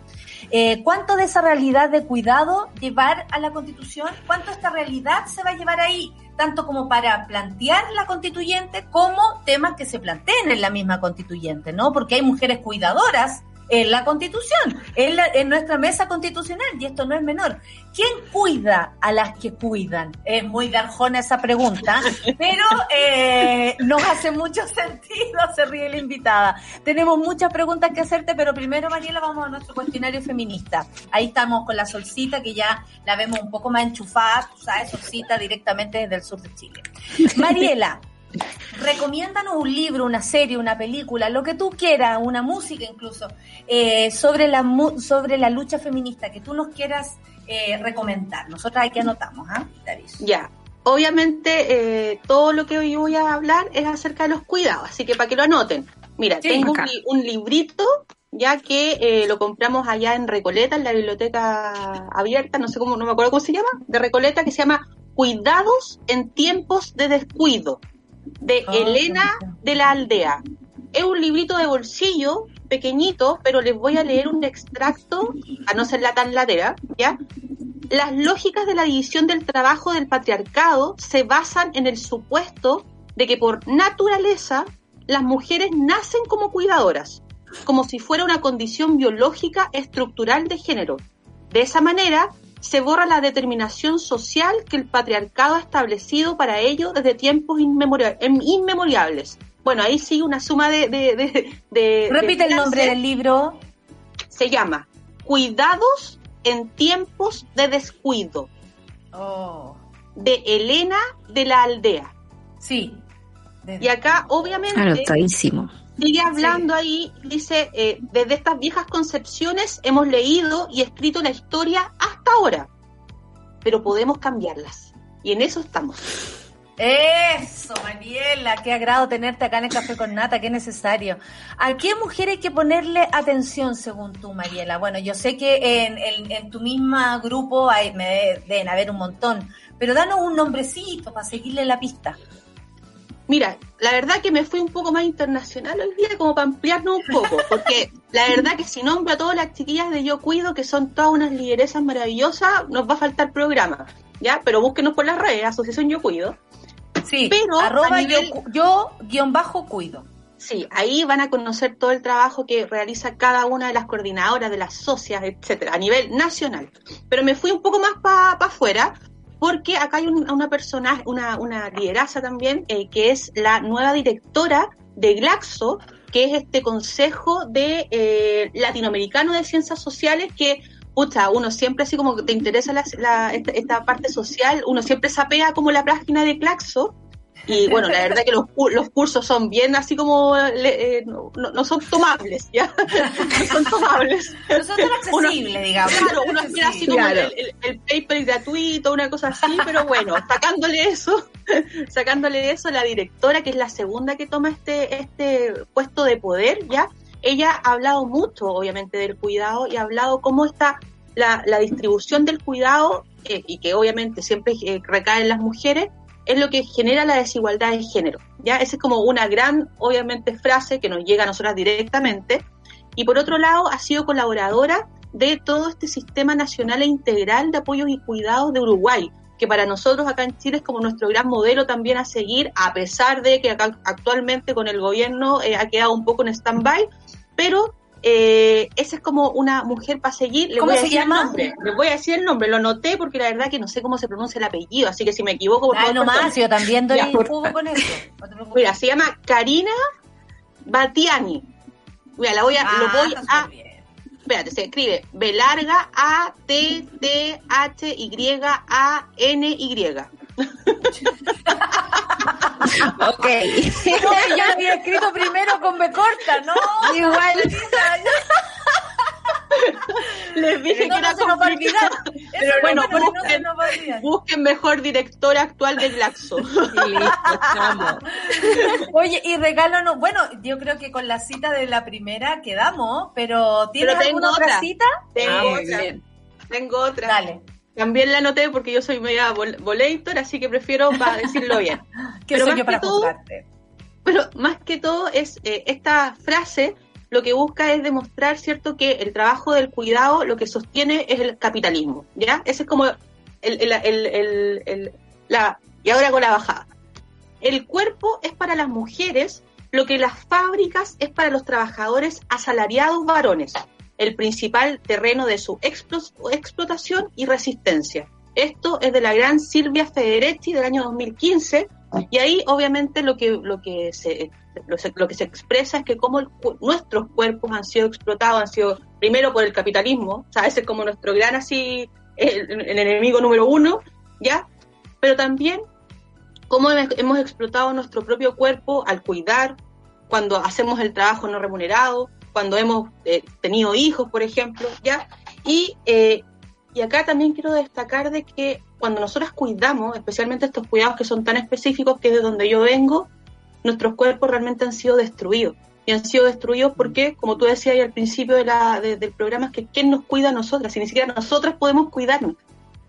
Eh, ¿Cuánto de esa realidad de cuidado llevar a la Constitución? ¿Cuánto de esta realidad se va a llevar ahí? Tanto como para plantear la constituyente como temas que se planteen en la misma constituyente, ¿no? Porque hay mujeres cuidadoras en la constitución, en, en, nuestra mesa constitucional, y esto no es menor. ¿Quién cuida a las que cuidan? Es muy garjona esa pregunta, pero eh, nos hace mucho sentido, se ríe la invitada. Tenemos muchas preguntas que hacerte, pero primero, Mariela, vamos a nuestro cuestionario feminista. Ahí estamos con la solcita, que ya la vemos un poco más enchufada, tú sabes, solcita directamente desde el sur de Chile. Mariela, recomiéndanos un libro, una serie, una película, lo que tú quieras, una música incluso, eh, sobre, la, sobre la lucha feminista que tú nos quieras eh, recomendar. Nosotros aquí anotamos, ¿ah? Te aviso. Ya. Obviamente, eh, todo lo que hoy voy a hablar es acerca de los cuidados, así que para que lo anoten. Mira, tengo un, librito ya que lo compramos allá en Recoleta, en la biblioteca abierta, no sé cómo, no me acuerdo cómo se llama, de Recoleta, que se llama Cuidados en tiempos de descuido de ah, Elena de la Aldea. Es un librito de bolsillo pequeñito, pero les voy a leer un extracto, a no ser la tan ladera, ¿ya? Las lógicas de la división del trabajo del patriarcado se basan en el supuesto de que por naturaleza las mujeres nacen como cuidadoras, como si fuera una condición biológica estructural de género. De esa manera, se borra la determinación social que el patriarcado ha establecido para ello desde tiempos em, inmemoriales. Bueno, ahí sí una suma de... de, Repite el nombre del libro. Se llama Cuidados en tiempos de descuido. Oh. De Elena de la Aldea. Sí. y acá, obviamente... Anotadísimo sigue hablando ahí, dice, eh, desde estas viejas concepciones hemos leído y escrito la historia hasta ahora, pero podemos cambiarlas. Y en eso estamos. Eso, Mariela, qué agrado tenerte acá en el Café con Nata, qué necesario. ¿A qué mujer hay que ponerle atención según tú, Mariela? Bueno, yo sé que en, en, tu misma grupo hay, me deben haber un montón, pero danos un nombrecito para seguirle la pista. Mira, la verdad que me fui un poco más internacional hoy día, como para ampliarnos un poco, porque la verdad que si nombro a todas las chiquillas de Yo Cuido, que son todas unas lideresas maravillosas, nos va a faltar programa, ¿ya? Pero búsquenos por las redes, Asociación Yo Cuido. Sí, pero arroba yo, guion bajo cuido. Sí, ahí van a conocer todo el trabajo que realiza cada una de las coordinadoras, de las socias, etcétera, a nivel nacional. Pero me fui un poco más para afuera, porque acá hay una persona, una, una también, eh, que es la nueva directora de Glaxo, que es este consejo de eh, latinoamericano de ciencias sociales que pucha, uno siempre así como te interesa la, esta, parte social, uno siempre sapea como la página de Claxo, y bueno, la verdad que los, los cursos son bien así como, eh, no, no, son tomables, ¿ya? no son tomables. No son tan accesibles, digamos. Claro, uno espera así como el, el, paper gratuito, una cosa así, pero bueno, sacándole eso, sacándole eso, la directora, que es la segunda que toma este, este puesto de poder, ¿ya? ella ha hablado mucho, obviamente, del cuidado y ha hablado cómo está la, distribución del cuidado, eh, y que obviamente siempre eh, recae en las mujeres, es lo que genera la desigualdad de género. ¿ya? Esa es como una gran, obviamente, frase que nos llega a nosotras directamente. Y por otro lado, ha sido colaboradora de todo este sistema nacional e integral de apoyos y cuidados de Uruguay, que para nosotros acá en Chile es como nuestro gran modelo también a seguir, a pesar de que acá actualmente con el gobierno eh, ha quedado un poco en stand-by, pero eh, esa es como una mujer para seguir. Le ¿Cómo voy a se decir llama? El nombre. Le voy a decir el nombre, lo noté porque la verdad que no sé cómo se pronuncia el apellido, así que si me equivoco, por favor. no más, yo también doy jugo con eso. Mira, se llama Karina Batiani. Mira, la voy a, lo voy ah, a. Espérate, se escribe B larga A T T H Y A N Y. ok. No, yo había escrito primero con B corta, ¿no? Igual. Les dije que era no complicado. Pero bueno, busquen, busquen, mejor directora actual de Glaxo. Oye, y regálanos, bueno, yo creo que con la cita de la primera quedamos, pero ¿tienes alguna otra cita? Tengo ah, otra. Tengo otra. Dale. También la anoté porque yo soy media volator, así que prefiero para decirlo bien. pero soy yo para todo, Pero más que todo es eh, esta frase lo que busca es demostrar, ¿cierto?, que el trabajo del cuidado lo que sostiene es el capitalismo, ¿ya? Ese es como el, el, el, el, la... Y ahora con la bajada. El cuerpo es para las mujeres lo que las fábricas es para los trabajadores asalariados varones el principal terreno de su explotación y resistencia. Esto es de la gran Silvia Federetti del año 2015 y ahí obviamente lo que lo que se lo, que se expresa es que como nuestros cuerpos han sido explotados, han sido primero por el capitalismo, o sea, ese es como nuestro gran así el, el enemigo número uno, ya, pero también cómo hemos explotado nuestro propio cuerpo al cuidar, cuando hacemos el trabajo no remunerado, cuando hemos eh, tenido hijos, por ejemplo, ¿ya? Y, eh, y acá también quiero destacar de que cuando nosotros cuidamos, especialmente estos cuidados que son tan específicos, que de donde yo vengo, nuestros cuerpos realmente han sido destruidos. Y han sido destruidos porque, como tú decías al principio de la, del programa, es que ¿quién nos cuida a nosotras? Si ni siquiera nosotras podemos cuidarnos.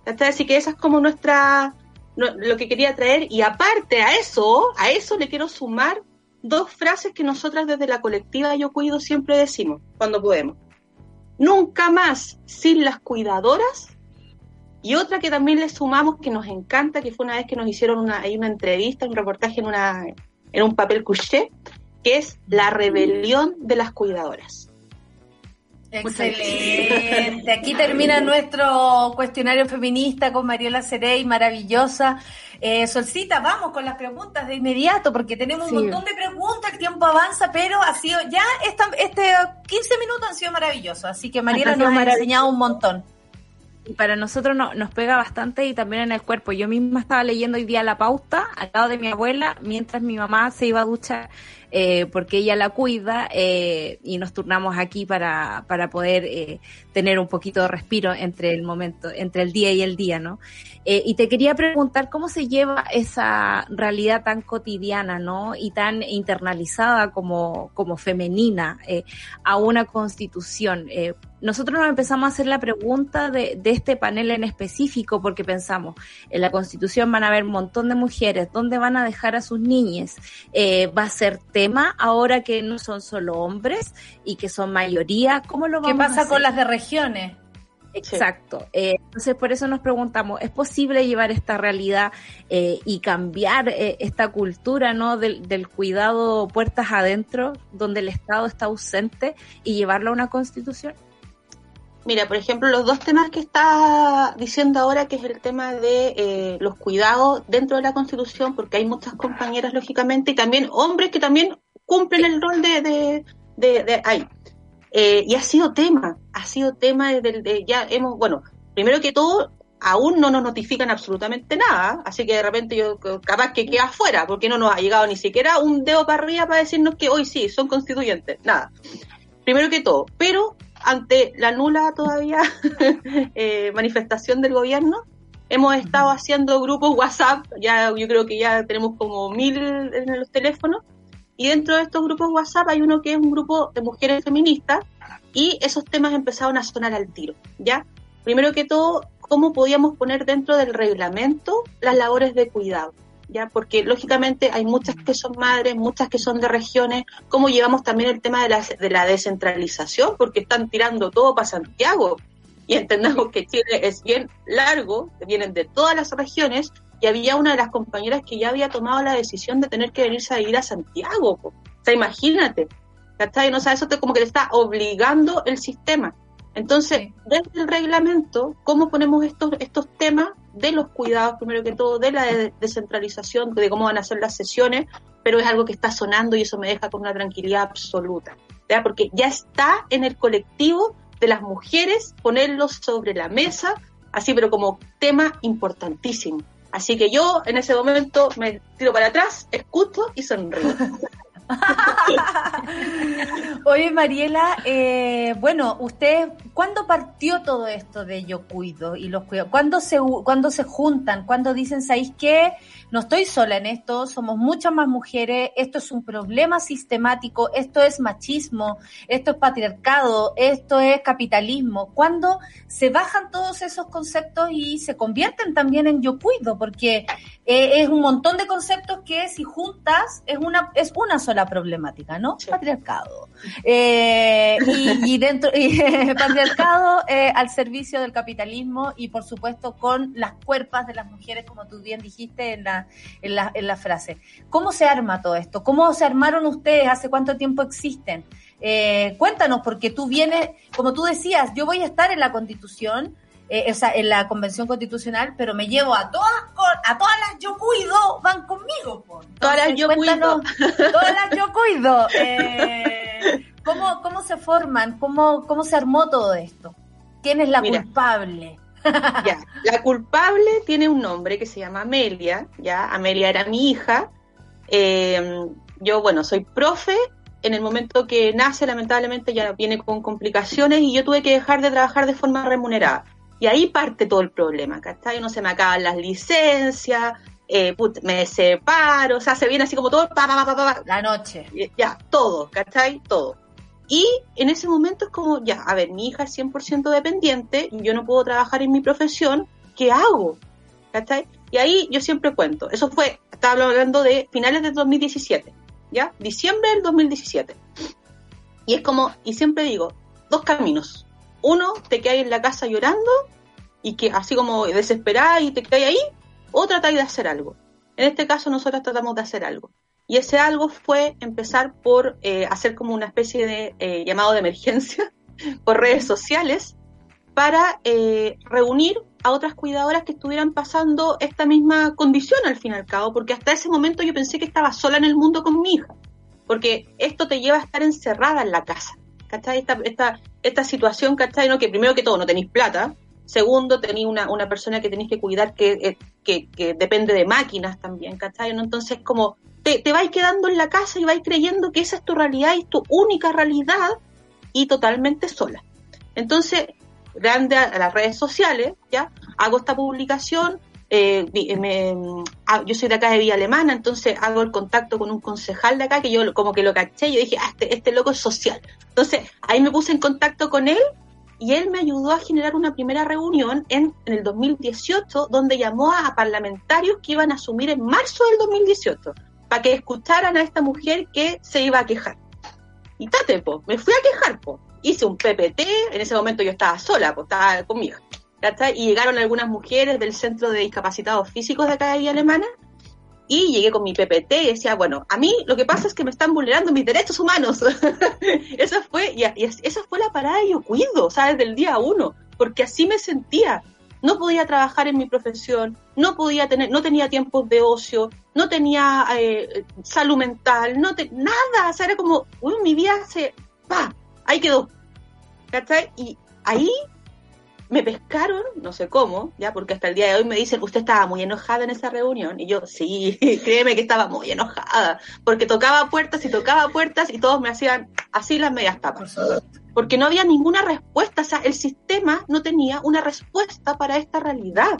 Así que esa es como nuestra, lo que quería traer. Y aparte a eso, a eso le quiero sumar dos frases que nosotras desde la colectiva Yo Cuido siempre decimos cuando podemos. Nunca más sin las cuidadoras. Y otra que también le sumamos que nos encanta, que fue una vez que nos hicieron una, hay una entrevista, un reportaje en, una, en un papel couché, que es la rebelión de las cuidadoras. Excelente. Aquí termina nuestro cuestionario feminista con Mariela Cerey, maravillosa. Eh, Solcita, vamos con las preguntas de inmediato, porque tenemos un montón de preguntas, el tiempo avanza, pero ha sido ya esta, este 15 minutos han sido maravillosos, así que Mariela nos ha enseñado un montón. Y para nosotros no, nos pega bastante y también en el cuerpo. Yo misma estaba leyendo hoy día la pauta al lado de mi abuela mientras mi mamá se iba a duchar eh, porque ella la cuida eh, y nos turnamos aquí para, para poder eh, tener un poquito de respiro entre el momento, entre el día y el día, ¿no? Y te quería preguntar cómo se lleva esa realidad tan cotidiana, ¿no? Y tan internalizada como, como femenina a una constitución. Nosotros nos empezamos a hacer la pregunta de, de, este panel en específico porque pensamos, en la constitución van a haber un montón de mujeres, ¿dónde van a dejar a sus niñas? ¿Va a ser tema ahora que no son solo hombres y que son mayoría? ¿Cómo lo vamos ¿Qué pasa a hacer? con las de regiones? Exacto. Eh, entonces, por eso nos preguntamos, ¿es posible llevar esta realidad eh, y cambiar eh, esta cultura ¿no? del, del, cuidado puertas adentro, donde el Estado está ausente, y llevarlo a una constitución? Mira, por ejemplo, los dos temas que está diciendo ahora, que es el tema de eh, los cuidados dentro de la Constitución, porque hay muchas compañeras, lógicamente, y también hombres que también cumplen el rol de, de, de, ahí. Eh, y ha sido tema, ha sido tema desde de, ya hemos, bueno, primero que todo, aún no nos notifican absolutamente nada, así que de repente yo capaz que queda afuera, porque no nos ha llegado ni siquiera un dedo para arriba para decirnos que hoy sí, son constituyentes, nada. Primero que todo, pero ante la nula todavía eh, manifestación del gobierno, hemos estado haciendo grupos WhatsApp, ya yo creo que ya tenemos como mil en los teléfonos, y dentro de estos grupos WhatsApp hay uno que es un grupo de mujeres feministas y esos temas empezaron a sonar al tiro, ¿ya? Primero que todo, cómo podíamos poner dentro del reglamento las labores de cuidado, ¿ya? Porque lógicamente hay muchas que son madres, muchas que son de regiones, cómo llevamos también el tema de la, de la descentralización, porque están tirando todo para Santiago. Y entendamos que Chile es bien largo, vienen de todas las regiones, y había una de las compañeras que ya había tomado la decisión de tener que venirse a vivir a Santiago. Po. O sea, imagínate, ¿cachai? No, o sea, eso te, como que le está obligando el sistema. Entonces, desde el reglamento, ¿cómo ponemos estos, estos temas de los cuidados, primero que todo, de la de descentralización, de cómo van a ser las sesiones? Pero es algo que está sonando y eso me deja con una tranquilidad absoluta. Porque ya está en el colectivo de las mujeres ponerlo sobre la mesa, así, pero como tema importantísimo. Así que yo en ese momento me tiro para atrás, escucho y sonrío. Oye, Mariela, eh, bueno, usted, ¿cuándo partió todo esto de yo cuido y los cuido? ¿Cuándo se, cuándo se juntan? ¿Cuándo dicen, ¿sabéis qué? No estoy sola en esto, somos muchas más mujeres, esto es un problema sistemático, esto es machismo, esto es patriarcado, esto es capitalismo. ¿Cuándo se bajan todos esos conceptos y se convierten también en yo cuido? Porque eh, es un montón de conceptos que si juntas es una, es una sola problemática, ¿no? Sí. Patriarcado. Eh, y, y, dentro, y, patriarcado eh, al servicio del capitalismo y por supuesto con las cuerpas de las mujeres, como tú bien dijiste en la, en la, en la frase. ¿Cómo se arma todo esto? ¿Cómo se armaron ustedes? ¿Hace cuánto tiempo existen? Eh, cuéntanos, porque tú vienes, como tú decías, yo voy a estar en la constitución, eh, o sea, en la convención constitucional, pero me llevo a todas, a todas las yo cuido, van conmigo. Entonces, todas las yo cuido. Todas las yo cuido. Eh, ¿cómo, ¿Cómo se forman? ¿Cómo, ¿Cómo se armó todo esto? ¿Quién es la Mira, culpable? ya, la culpable tiene un nombre que se llama Amelia, ya, Amelia era mi hija. Eh, yo, bueno, soy profe. En el momento que nace, lamentablemente, ya viene con complicaciones y yo tuve que dejar de trabajar de forma remunerada. Y ahí parte todo el problema, ¿cachai? No se me acaban las licencias, eh, put, me separo, o sea, se viene así como todo, pa, pa, pa, pa, La noche. Ya, todo, ¿cachai? Todo. Y en ese momento es como, ya, a ver, mi hija es 100% dependiente, yo no puedo trabajar en mi profesión, ¿qué hago? Y ahí yo siempre cuento, eso fue, estaba hablando de finales del 2017, ¿ya? Diciembre del 2017. Y es como, y siempre digo, dos caminos uno, te quedáis en la casa llorando y que así como desesperada y te quedáis ahí, o tratáis de hacer algo. En este caso nosotros tratamos de hacer algo. Y ese algo fue empezar por eh, hacer como una especie de eh, llamado de emergencia por redes sociales para eh, reunir a otras cuidadoras que estuvieran pasando esta misma condición al fin y al cabo, porque hasta ese momento yo pensé que estaba sola en el mundo con mi hija, porque esto te lleva a estar encerrada en la casa. ¿cachai? Esta, esta, esta situación, ¿cachai? Que primero que todo no tenéis plata, segundo tenéis una, persona que tenéis que cuidar que, que, depende de máquinas también, ¿cachai? Entonces como te, te vais quedando en la casa y vais creyendo que esa es tu realidad y tu única realidad y totalmente sola. Entonces, grande a, las redes sociales, ¿ya? Hago esta publicación, eh, ah, yo soy de acá de Villa Alemana, entonces hago el contacto con un concejal de acá que yo como que lo caché, yo dije, ah, este, este loco es social. Entonces, ahí me puse en contacto con él y él me ayudó a generar una primera reunión en, en, el 2018 donde llamó a parlamentarios que iban a asumir en marzo del 2018 para que escucharan a esta mujer que se iba a quejar. Y tate, po, me fui a quejar, po. Hice un PPT, en ese momento yo estaba sola, pues estaba conmigo. Y llegaron algunas mujeres del Centro de Discapacitados Físicos de acá de Villa Alemana, y llegué con mi PPT y decía, bueno, a mí lo que pasa es que me están vulnerando mis derechos humanos. esa fue, y, esa fue la parada y yo cuido, o sea, desde el día uno, porque así me sentía. No podía trabajar en mi profesión, no podía tener, no tenía tiempos de ocio, no tenía eh, salud mental, no te, nada, o sea, era como, uy, mi vida se, pa, ahí quedó. ¿Cachai? Y ahí me pescaron, no sé cómo, ya, porque hasta el día de hoy me dicen, usted estaba muy enojada en esa reunión. Y yo, sí, créeme que estaba muy enojada, porque tocaba puertas y tocaba puertas y todos me hacían así las medias tapas. Porque no había ninguna respuesta, o sea, el sistema no tenía una respuesta para esta realidad.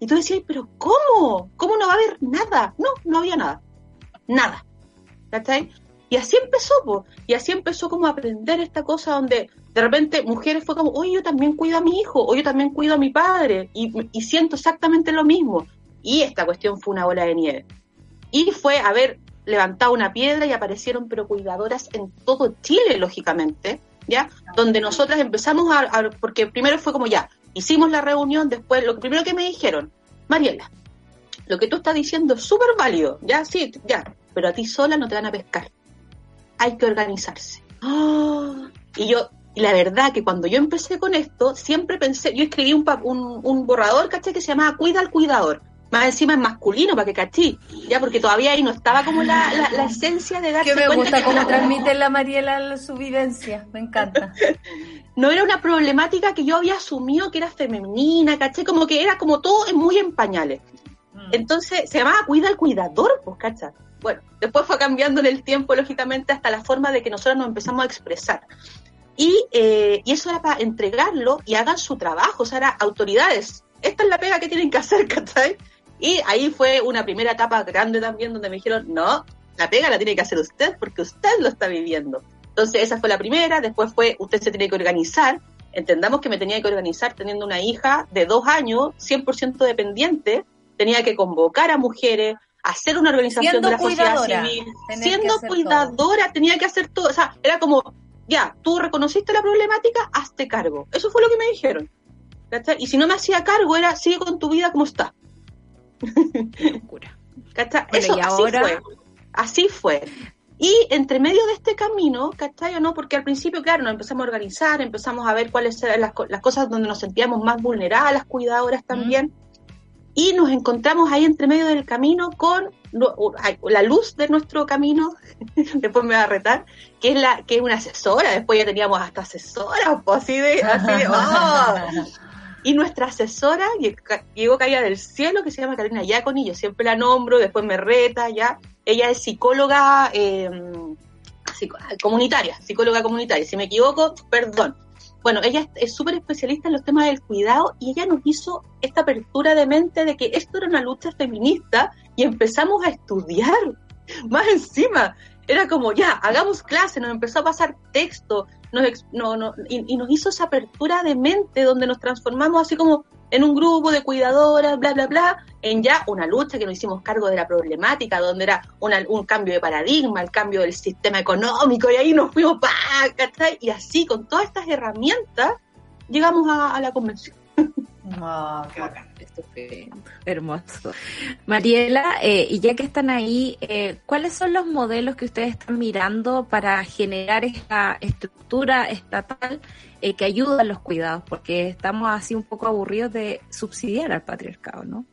Y tú decías, pero ¿cómo? ¿Cómo no va a haber nada? No, no había nada. Nada. ¿Cachai? Y así empezó, po. y así empezó como a aprender esta cosa donde de repente mujeres fue como, oye, yo también cuido a mi hijo, o yo también cuido a mi padre, y, y siento exactamente lo mismo. Y esta cuestión fue una bola de nieve. Y fue haber levantado una piedra y aparecieron pero cuidadoras en todo Chile, lógicamente, ¿ya? Donde nosotras empezamos a, a, porque primero fue como ya, hicimos la reunión, después lo primero que me dijeron, Mariela, lo que tú estás diciendo es súper válido, ya, sí, ya, pero a ti sola no te van a pescar hay que organizarse. Y yo, y la verdad que cuando yo empecé con esto, siempre pensé, yo escribí un, un, un borrador, ¿cachai? Que se llamaba Cuida al Cuidador. Más encima es masculino, para que cachí, ya, porque todavía ahí no estaba como la, la, esencia de darse que me gusta cómo transmite la Mariela su vivencia, me encanta. no era una problemática que yo había asumido que era femenina, ¿cachai? Como que era como todo muy en pañales. Mm. Entonces se llamaba Cuida al Cuidador, pues, ¿cachai? Bueno, después fue cambiando en el tiempo, lógicamente, hasta la forma de que nosotros nos empezamos a expresar. Y, eh, y eso era para entregarlo y hagan su trabajo, o sea, era autoridades. Esta es la pega que tienen que hacer, ¿cachai? Y ahí fue una primera etapa grande también donde me dijeron, no, la pega la tiene que hacer usted porque usted lo está viviendo. Entonces esa fue la primera, después fue, usted se tiene que organizar, entendamos que me tenía que organizar teniendo una hija de dos años, 100% dependiente, tenía que convocar a mujeres, hacer una organización de la sociedad civil, siendo cuidadora, tenía que hacer todo, o sea, era como, ya, tú reconociste la problemática, hazte cargo. Eso fue lo que me dijeron. Y si no me hacía cargo, era, sigue con tu vida como está. Locura. Eso, y ahora... así fue. Así fue. Y entre medio de este camino, ¿cachai o no? Porque al principio, claro, nos empezamos a organizar, empezamos a ver cuáles eran las, las cosas donde nos sentíamos más vulneradas, las cuidadoras también y nos encontramos ahí entre medio del camino con la luz de nuestro camino, después me va a retar, que es la que es una asesora, después ya teníamos hasta asesora, pues así de, así de ¡oh! Y nuestra asesora llegó caída del cielo, que se llama Karina Yaconi, yo siempre la nombro, después me reta, ya. Ella es psicóloga eh, comunitaria, psicóloga comunitaria. Si me equivoco, perdón bueno, ella es súper especialista en los temas del cuidado y ella nos hizo esta apertura de mente de que esto era una lucha feminista y empezamos a estudiar más encima. Era como, ya, hagamos clase, nos empezó a pasar texto, nos, no, no, y, y, nos hizo esa apertura de mente donde nos transformamos así como en un grupo de cuidadoras, bla, bla, bla, en ya una lucha que nos hicimos cargo de la problemática, donde era un cambio de paradigma, el cambio del sistema económico, y ahí nos fuimos, ¡pa! Y así, con todas estas herramientas, llegamos a, la convención. Oh, qué bacán. Hermoso. Mariela, eh, y ya que están ahí, eh, ¿cuáles son los modelos que ustedes están mirando para generar esta estructura estatal eh, que ayuda a los cuidados? Porque estamos así un poco aburridos de subsidiar al patriarcado, ¿no?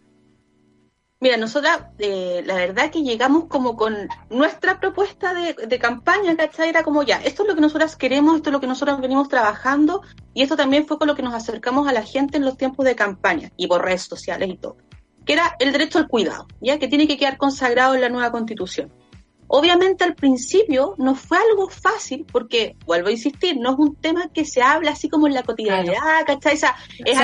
Mira, nosotras, eh, la verdad que llegamos como con nuestra propuesta de, campaña, ¿cachai? Era como ya, esto es lo que nosotras queremos, esto es lo que nosotros venimos trabajando, y esto también fue con lo que nos acercamos a la gente en los tiempos de campaña y por redes sociales y todo. que era el derecho al cuidado, ya que tiene que quedar consagrado en la nueva constitución. Obviamente al principio no fue algo fácil porque, vuelvo a insistir, no es un tema que se habla así como en la cotidianidad, ¿cachai? se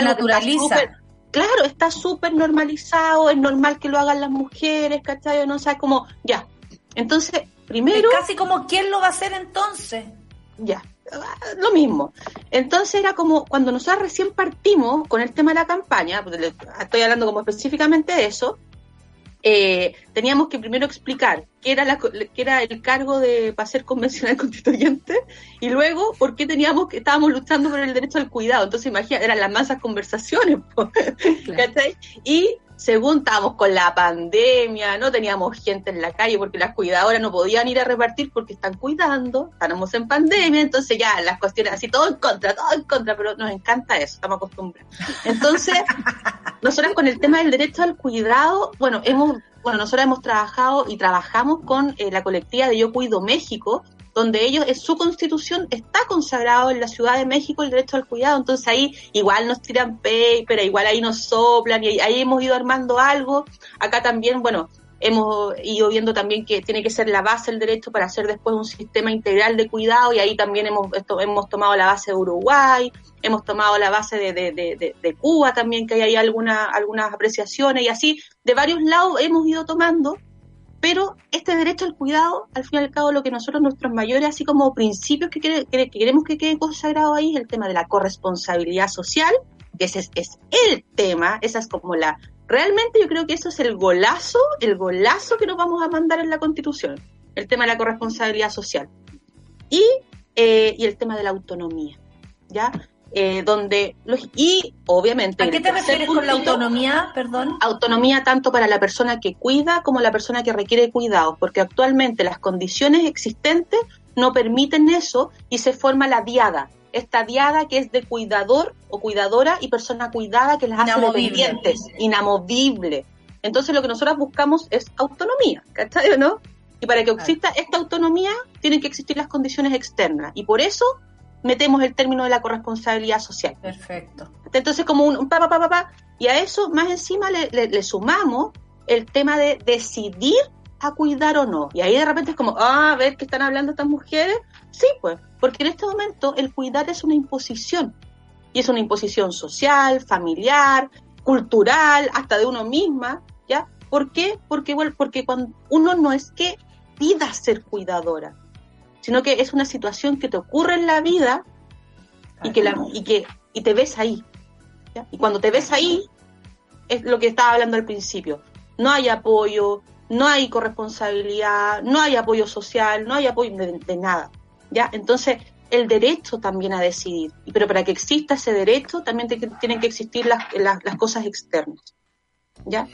naturaliza. Claro, está súper normalizado, es normal que lo hagan las mujeres, ¿cachai? No o como, ya. Entonces, primero... Es casi como, ¿quién lo va a hacer entonces? Ya, lo mismo. Entonces era como cuando nosotros recién partimos con el tema de la campaña, pues, estoy hablando como específicamente de eso, eh, teníamos que primero explicar qué era, la, qué era el cargo de para ser convencional constituyente y luego por qué teníamos que estábamos luchando por el derecho al cuidado. Entonces, imagina, eran las masas conversaciones. Y según estábamos con la pandemia, no teníamos gente en la calle porque las cuidadoras no podían ir a repartir porque están cuidando, estábamos en pandemia, entonces ya las cuestiones así, todo en contra, todo en contra, pero nos encanta eso, estamos acostumbrados. Entonces, nosotros con el tema del derecho al cuidado, bueno, hemos, bueno, nosotros hemos trabajado y trabajamos con eh, la colectiva de Yo Cuido México, donde ellos, en su constitución, está consagrado en la Ciudad de México el derecho al cuidado. Entonces ahí igual nos tiran paper, igual ahí nos soplan y ahí hemos ido armando algo. Acá también, bueno, hemos ido viendo también que tiene que ser la base el derecho para hacer después un sistema integral de cuidado y ahí también hemos, esto, hemos tomado la base de Uruguay, hemos tomado la base de, de, de, Cuba también, que hay ahí alguna, algunas apreciaciones y así de varios lados hemos ido tomando pero este derecho al cuidado, al fin y al cabo, lo que nosotros, nuestros mayores, así como principios que, queremos que quede consagrado ahí, es el tema de la corresponsabilidad social, que ese es, es, el tema, esa es como la... Realmente yo creo que eso es el golazo, el golazo que nos vamos a mandar en la Constitución, el tema de la corresponsabilidad social. Y, eh, y el tema de la autonomía, ¿ya? eh, donde y obviamente ¿A qué te refieres con la autonomía, perdón? Autonomía tanto para la persona que cuida como la persona que requiere cuidado, porque actualmente las condiciones existentes no permiten eso y se forma la diada, esta diada que es de cuidador o cuidadora y persona cuidada que las hace dependientes, inamovible. Entonces lo que nosotros buscamos es autonomía, ¿cachai o no? Y para que exista esta autonomía tienen que existir las condiciones externas y por eso metemos el término de la corresponsabilidad social. Perfecto. Entonces, como un, pa, pa, pa, pa, y a eso más encima le, sumamos el tema de decidir a cuidar o no. Y ahí de repente es como, ah, a ver qué están hablando estas mujeres. Sí, pues, porque en este momento el cuidar es una imposición. Y es una imposición social, familiar, cultural, hasta de uno misma, ¿ya? ¿Por qué? Porque, bueno, porque cuando uno no es que pida ser cuidadora, sino que es una situación que te ocurre en la vida y que, la, y que y te ves ahí. Y cuando te ves ahí, es lo que estaba hablando al principio. No hay apoyo, no hay corresponsabilidad, no hay apoyo social, no hay apoyo de, nada. ¿Ya? Entonces, el derecho también a decidir. Pero para que exista ese derecho, también tienen que existir las, las cosas externas. ¿Ya?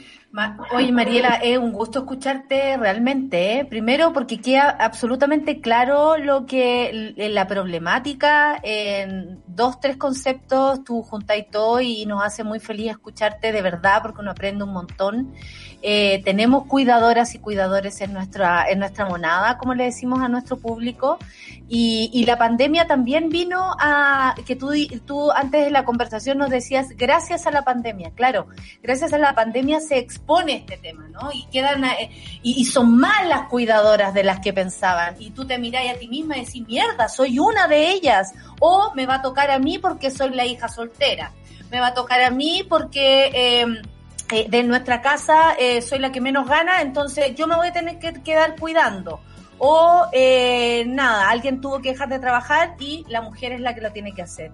Oye, Mariela, es un gusto escucharte realmente. ¿eh? Primero, porque queda absolutamente claro lo que la problemática en dos, tres conceptos tú juntáis todo y nos hace muy feliz escucharte de verdad porque uno aprende un montón. Eh, tenemos cuidadoras y cuidadores en nuestra, en nuestra monada, como le decimos a nuestro público. Y, la pandemia también vino a, que tú, tú antes de la conversación nos decías, gracias a la pandemia, claro, gracias a la pandemia se expone este tema, ¿no? Y quedan, eh, y, son más las cuidadoras de las que pensaban. Y tú te mirás a ti misma y decís, mierda, soy una de ellas. O me va a tocar a mí porque soy la hija soltera. Me va a tocar a mí porque... Em, eh, de nuestra casa eh, soy la que menos gana, entonces yo me voy a tener que quedar cuidando. O nada, alguien tuvo que dejar de trabajar y la mujer es la que lo tiene que hacer.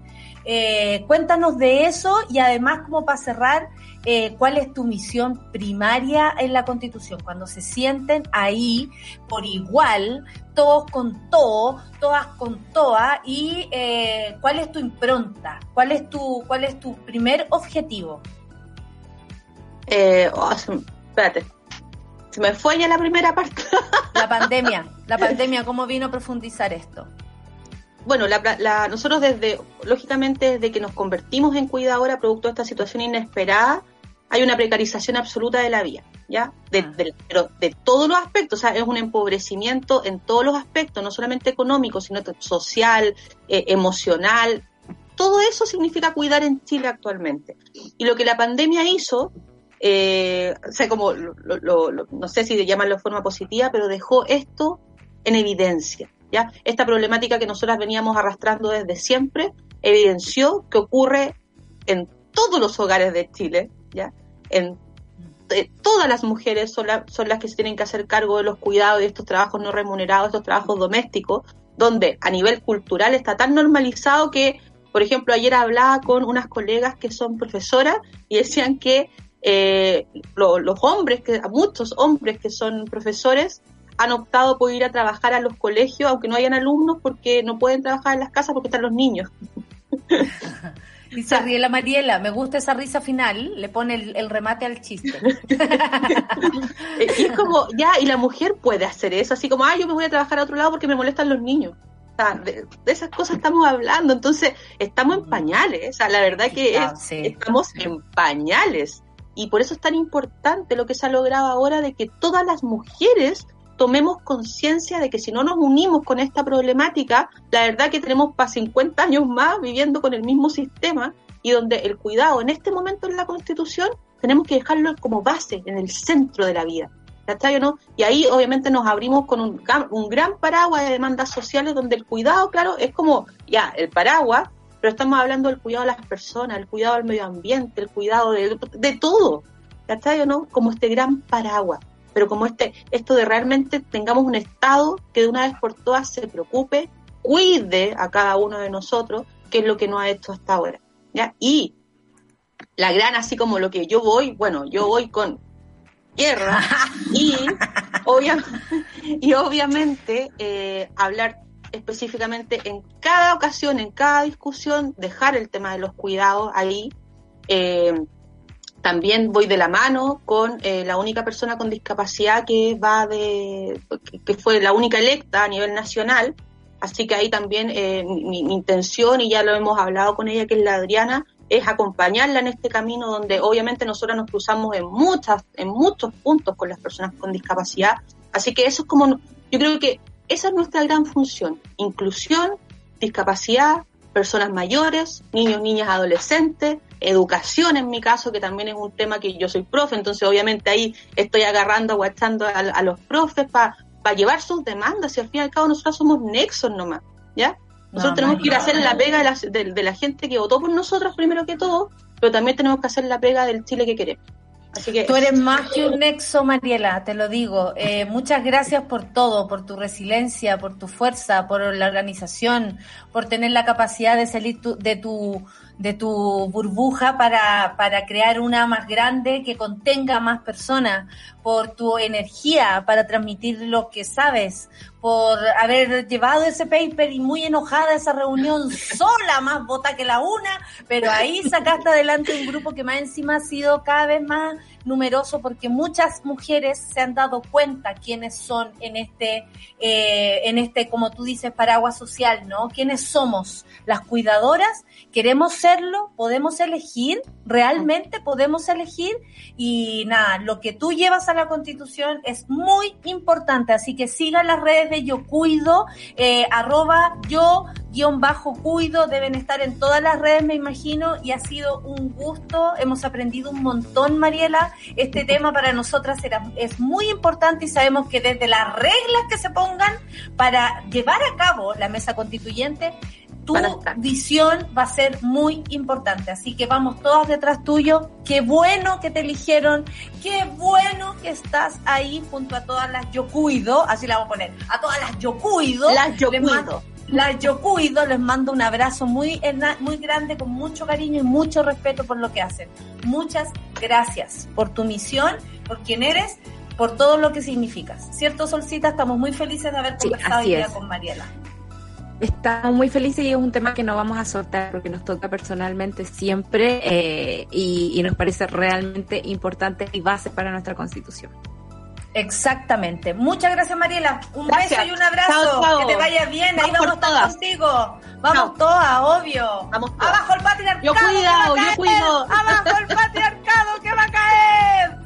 cuéntanos de eso y además como para cerrar, eh, cuál es tu misión primaria en la Constitución, cuando se sienten ahí por igual, todos con todo, todas con todas, y eh, cuál es tu impronta, cuál es tu, cuál es tu primer objetivo. Eh, oh, espérate, se me fue ya la primera parte. la pandemia, la pandemia, ¿cómo vino a profundizar esto? bueno, la, nosotros desde, lógicamente, desde que nos convertimos en cuidadora producto de esta situación inesperada, hay una precarización absoluta de la vida, ¿ya? De, ah. pero de todos los aspectos, o sea, es un empobrecimiento en todos los aspectos, no solamente económico, sino social, eh, emocional. Todo eso significa cuidar en Chile actualmente. Y lo que la pandemia hizo eh, o sea, como, no sé si llamarlo de forma positiva, pero dejó esto en evidencia. ¿ya? Esta problemática que nosotras veníamos arrastrando desde siempre evidenció que ocurre en todos los hogares de Chile, ¿ya? En eh, todas las mujeres son, son las que se tienen que hacer cargo de los cuidados de estos trabajos no remunerados, estos trabajos domésticos, donde a nivel cultural está tan normalizado que, por ejemplo, ayer hablaba con unas colegas que son profesoras y decían que eh, los hombres, que muchos hombres que son profesores, han optado por ir a trabajar a los colegios, aunque no hayan alumnos, porque no pueden trabajar en las casas porque están los niños. Y se ríe la Mariela, me gusta esa risa final, le pone el, remate al chiste. y es como, ya, y la mujer puede hacer eso, así como, ah, yo me voy a trabajar a otro lado porque me molestan los niños. O sea, de, esas cosas estamos hablando, entonces estamos en pañales, o sea, la verdad que estamos en pañales. Y por eso es tan importante lo que se ha logrado ahora de que todas las mujeres tomemos conciencia de que si no nos unimos con esta problemática, la verdad que tenemos para 50 años más viviendo con el mismo sistema y donde el cuidado en este momento en la Constitución tenemos que dejarlo como base, en el centro de la vida. ¿Cachai o no? Y ahí obviamente nos abrimos con un, un gran paraguas de demandas sociales donde el cuidado, claro, es como ya el paraguas, pero estamos hablando del cuidado de las personas, el cuidado del medio ambiente, el cuidado de, de todo. ¿Cachai no? Como este gran paraguas pero como este, esto de realmente tengamos un Estado que de una vez por todas se preocupe, cuide a cada uno de nosotros, que es lo que no ha hecho hasta ahora. ¿ya? Y la gran, así como lo que yo voy, bueno, yo voy con guerra y, y obviamente eh, hablar específicamente en cada ocasión, en cada discusión, dejar el tema de los cuidados ahí, eh, también voy de la mano con eh, la única persona con discapacidad que va de, que fue la única electa a nivel nacional, así que ahí también eh, mi, intención, y ya lo hemos hablado con ella, que es la Adriana, es acompañarla en este camino donde obviamente nosotros nos cruzamos en muchas, en muchos puntos con las personas con discapacidad, así que eso es como, yo creo que esa es nuestra gran función, inclusión, discapacidad, personas mayores, niños, niñas, adolescentes, educación en mi caso, que también es un tema que yo soy profe, entonces obviamente ahí estoy agarrando, aguachando a, los profes para llevar sus demandas y al fin y al cabo nosotros somos nexos nomás, ¿ya? Nosotros tenemos que ir a hacer la pega de la, de la gente que votó por nosotros primero que todo, pero también tenemos que hacer la pega del Chile que queremos. Tú eres más que un nexo, Mariela, te lo digo. Eh, muchas gracias por todo, por tu resiliencia, por tu fuerza, por la organización, por tener la capacidad de salir de tu de tu burbuja para, para crear una más grande que contenga más personas, por tu energía para transmitir lo que sabes, por haber llevado ese paper y muy enojada esa reunión sola, más vota que la una, pero ahí sacaste adelante un grupo que más encima ha sido cada vez más numeroso porque muchas mujeres se han dado cuenta quiénes son en este, eh, en este, como tú dices, paraguas social, ¿no? ¿Quiénes somos? Las cuidadoras, queremos serlo, podemos elegir, realmente podemos elegir y nada, lo que tú llevas a la constitución es muy importante, así que sigan las redes de Yo Cuido, eh, arroba yo guion bajo cuido, deben estar en todas las redes me imagino y ha sido un gusto, hemos aprendido un montón Mariela, este tema para nosotras era, es muy importante y sabemos que desde las reglas que se pongan para llevar a cabo la mesa constituyente, tu visión va a ser muy importante. Así que vamos todas detrás tuyo. Qué bueno que te eligieron. Qué bueno que estás ahí junto a todas las yo cuido. Así la vamos a poner. A todas las yo cuido. Las yo cuido. Las yo cuido. Les mando un abrazo muy, muy grande, con mucho cariño y mucho respeto por lo que hacen. Muchas gracias por tu misión, por quien eres por todo lo que significas. ¿Cierto, Solcita? Estamos muy felices de haber conversado hoy día con Mariela. Estamos muy felices y es un tema que no vamos a soltar porque nos toca personalmente siempre eh, y, nos parece realmente importante y base para nuestra constitución. Exactamente. Muchas gracias, Mariela. Un beso y un abrazo. Que te vaya bien. Ahí vamos todos contigo. Vamos todas, obvio. Vamos Abajo el patriarcado. Yo cuido, yo cuido. Abajo el patriarcado que va a caer.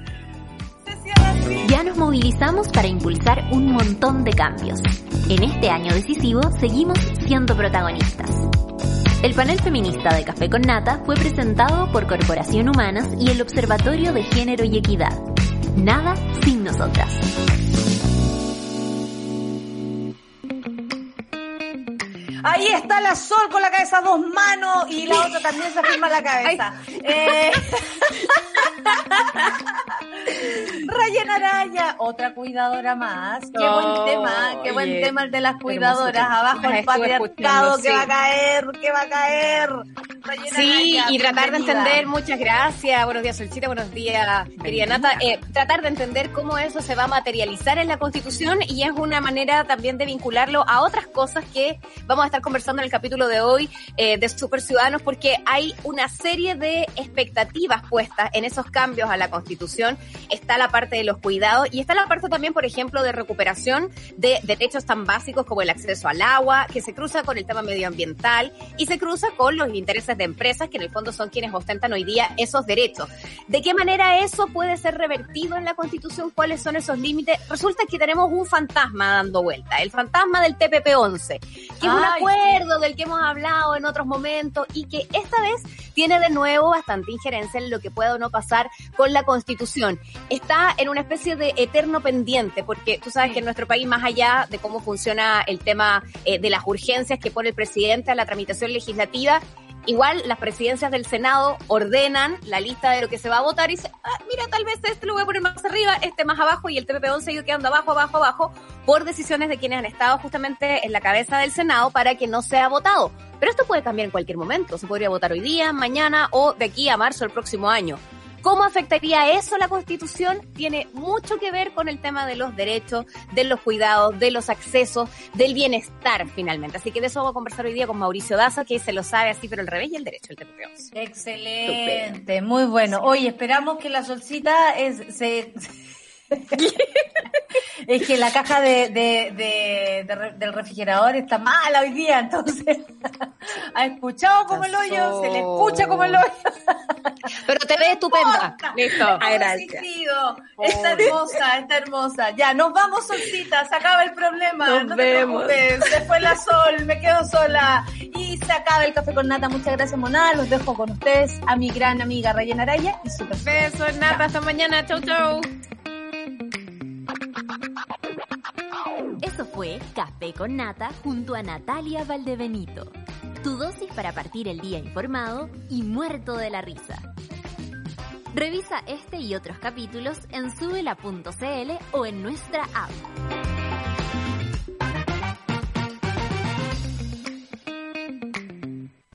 Ya nos movilizamos para impulsar un montón de cambios. En este año decisivo seguimos siendo protagonistas. El panel feminista de Café con Nata fue presentado por Corporación Humanas y el Observatorio de Género y Equidad. Nada sin nosotras. Ahí está la Sol con la cabeza dos manos y la otra también se afirma la cabeza. Eh... Rayen Araya, otra cuidadora más. Qué buen tema, qué buen tema el de las cuidadoras. Abajo el patriarcado que va a caer, que va a caer. Sí, y tratar de entender, muchas gracias. Buenos días, Solcita, buenos días, querida Nata. Eh, tratar de entender cómo eso se va a materializar en la Constitución y es una manera también de vincularlo a otras cosas que vamos a estar conversando en el capítulo de hoy eh, de Super Ciudadanos, porque hay una serie de expectativas puestas en esos cambios a la Constitución. Está la parte de los cuidados y está la parte también, por ejemplo, de recuperación de derechos tan básicos como el acceso al agua, que se cruza con el tema medioambiental y se cruza con los intereses de empresas que en el fondo son quienes ostentan hoy día esos derechos. ¿De qué manera eso puede ser revertido en la Constitución? ¿Cuáles son esos límites? Resulta que tenemos un fantasma dando vuelta, el fantasma del TPP-11, que es un acuerdo del que hemos hablado en otros momentos y que esta vez tiene de nuevo bastante injerencia en lo que pueda o no pasar con la Constitución. Está en una especie de eterno pendiente, porque tú sabes que en nuestro país, más allá de cómo funciona el tema eh, de las urgencias que pone el presidente a la tramitación legislativa, Igual las presidencias del Senado ordenan la lista de lo que se va a votar y dicen, ah, mira, tal vez este lo voy a poner más arriba, este más abajo y el TPP-11 sigue quedando abajo, abajo, abajo, por decisiones de quienes han estado justamente en la cabeza del Senado para que no sea votado. Pero esto puede cambiar en cualquier momento. Se podría votar hoy día, mañana o de aquí a marzo del próximo año. ¿Cómo afectaría eso la Constitución? Tiene mucho que ver con el tema de los derechos, de los cuidados, de los accesos, del bienestar finalmente. Así que de eso vamos a conversar hoy día con Mauricio Daza, que se lo sabe así, pero el revés y el derecho, el TPP Excelente, muy bueno. Oye, esperamos que la solcita es, se es que la caja de, de, del refrigerador está mala hoy día, entonces ha escuchado como el hoyo, se le escucha como el hoyo. Pero te ves estupenda. Listo. Gracias. Está hermosa, está hermosa. Ya, nos vamos, Solcita, se acaba el problema. Nos vemos. se fue la sol, me quedo sola. Y se acaba el café con nata. Muchas gracias, Monada. Los dejo con ustedes a mi gran amiga Rayena Araya y super Besos, Nata. Hasta mañana. Chau, chau. Eso fue Café con Nata junto a Natalia Valdebenito. Tu dosis para partir el día informado y muerto de la risa. Revisa este y otros capítulos en subela.cl o en nuestra app.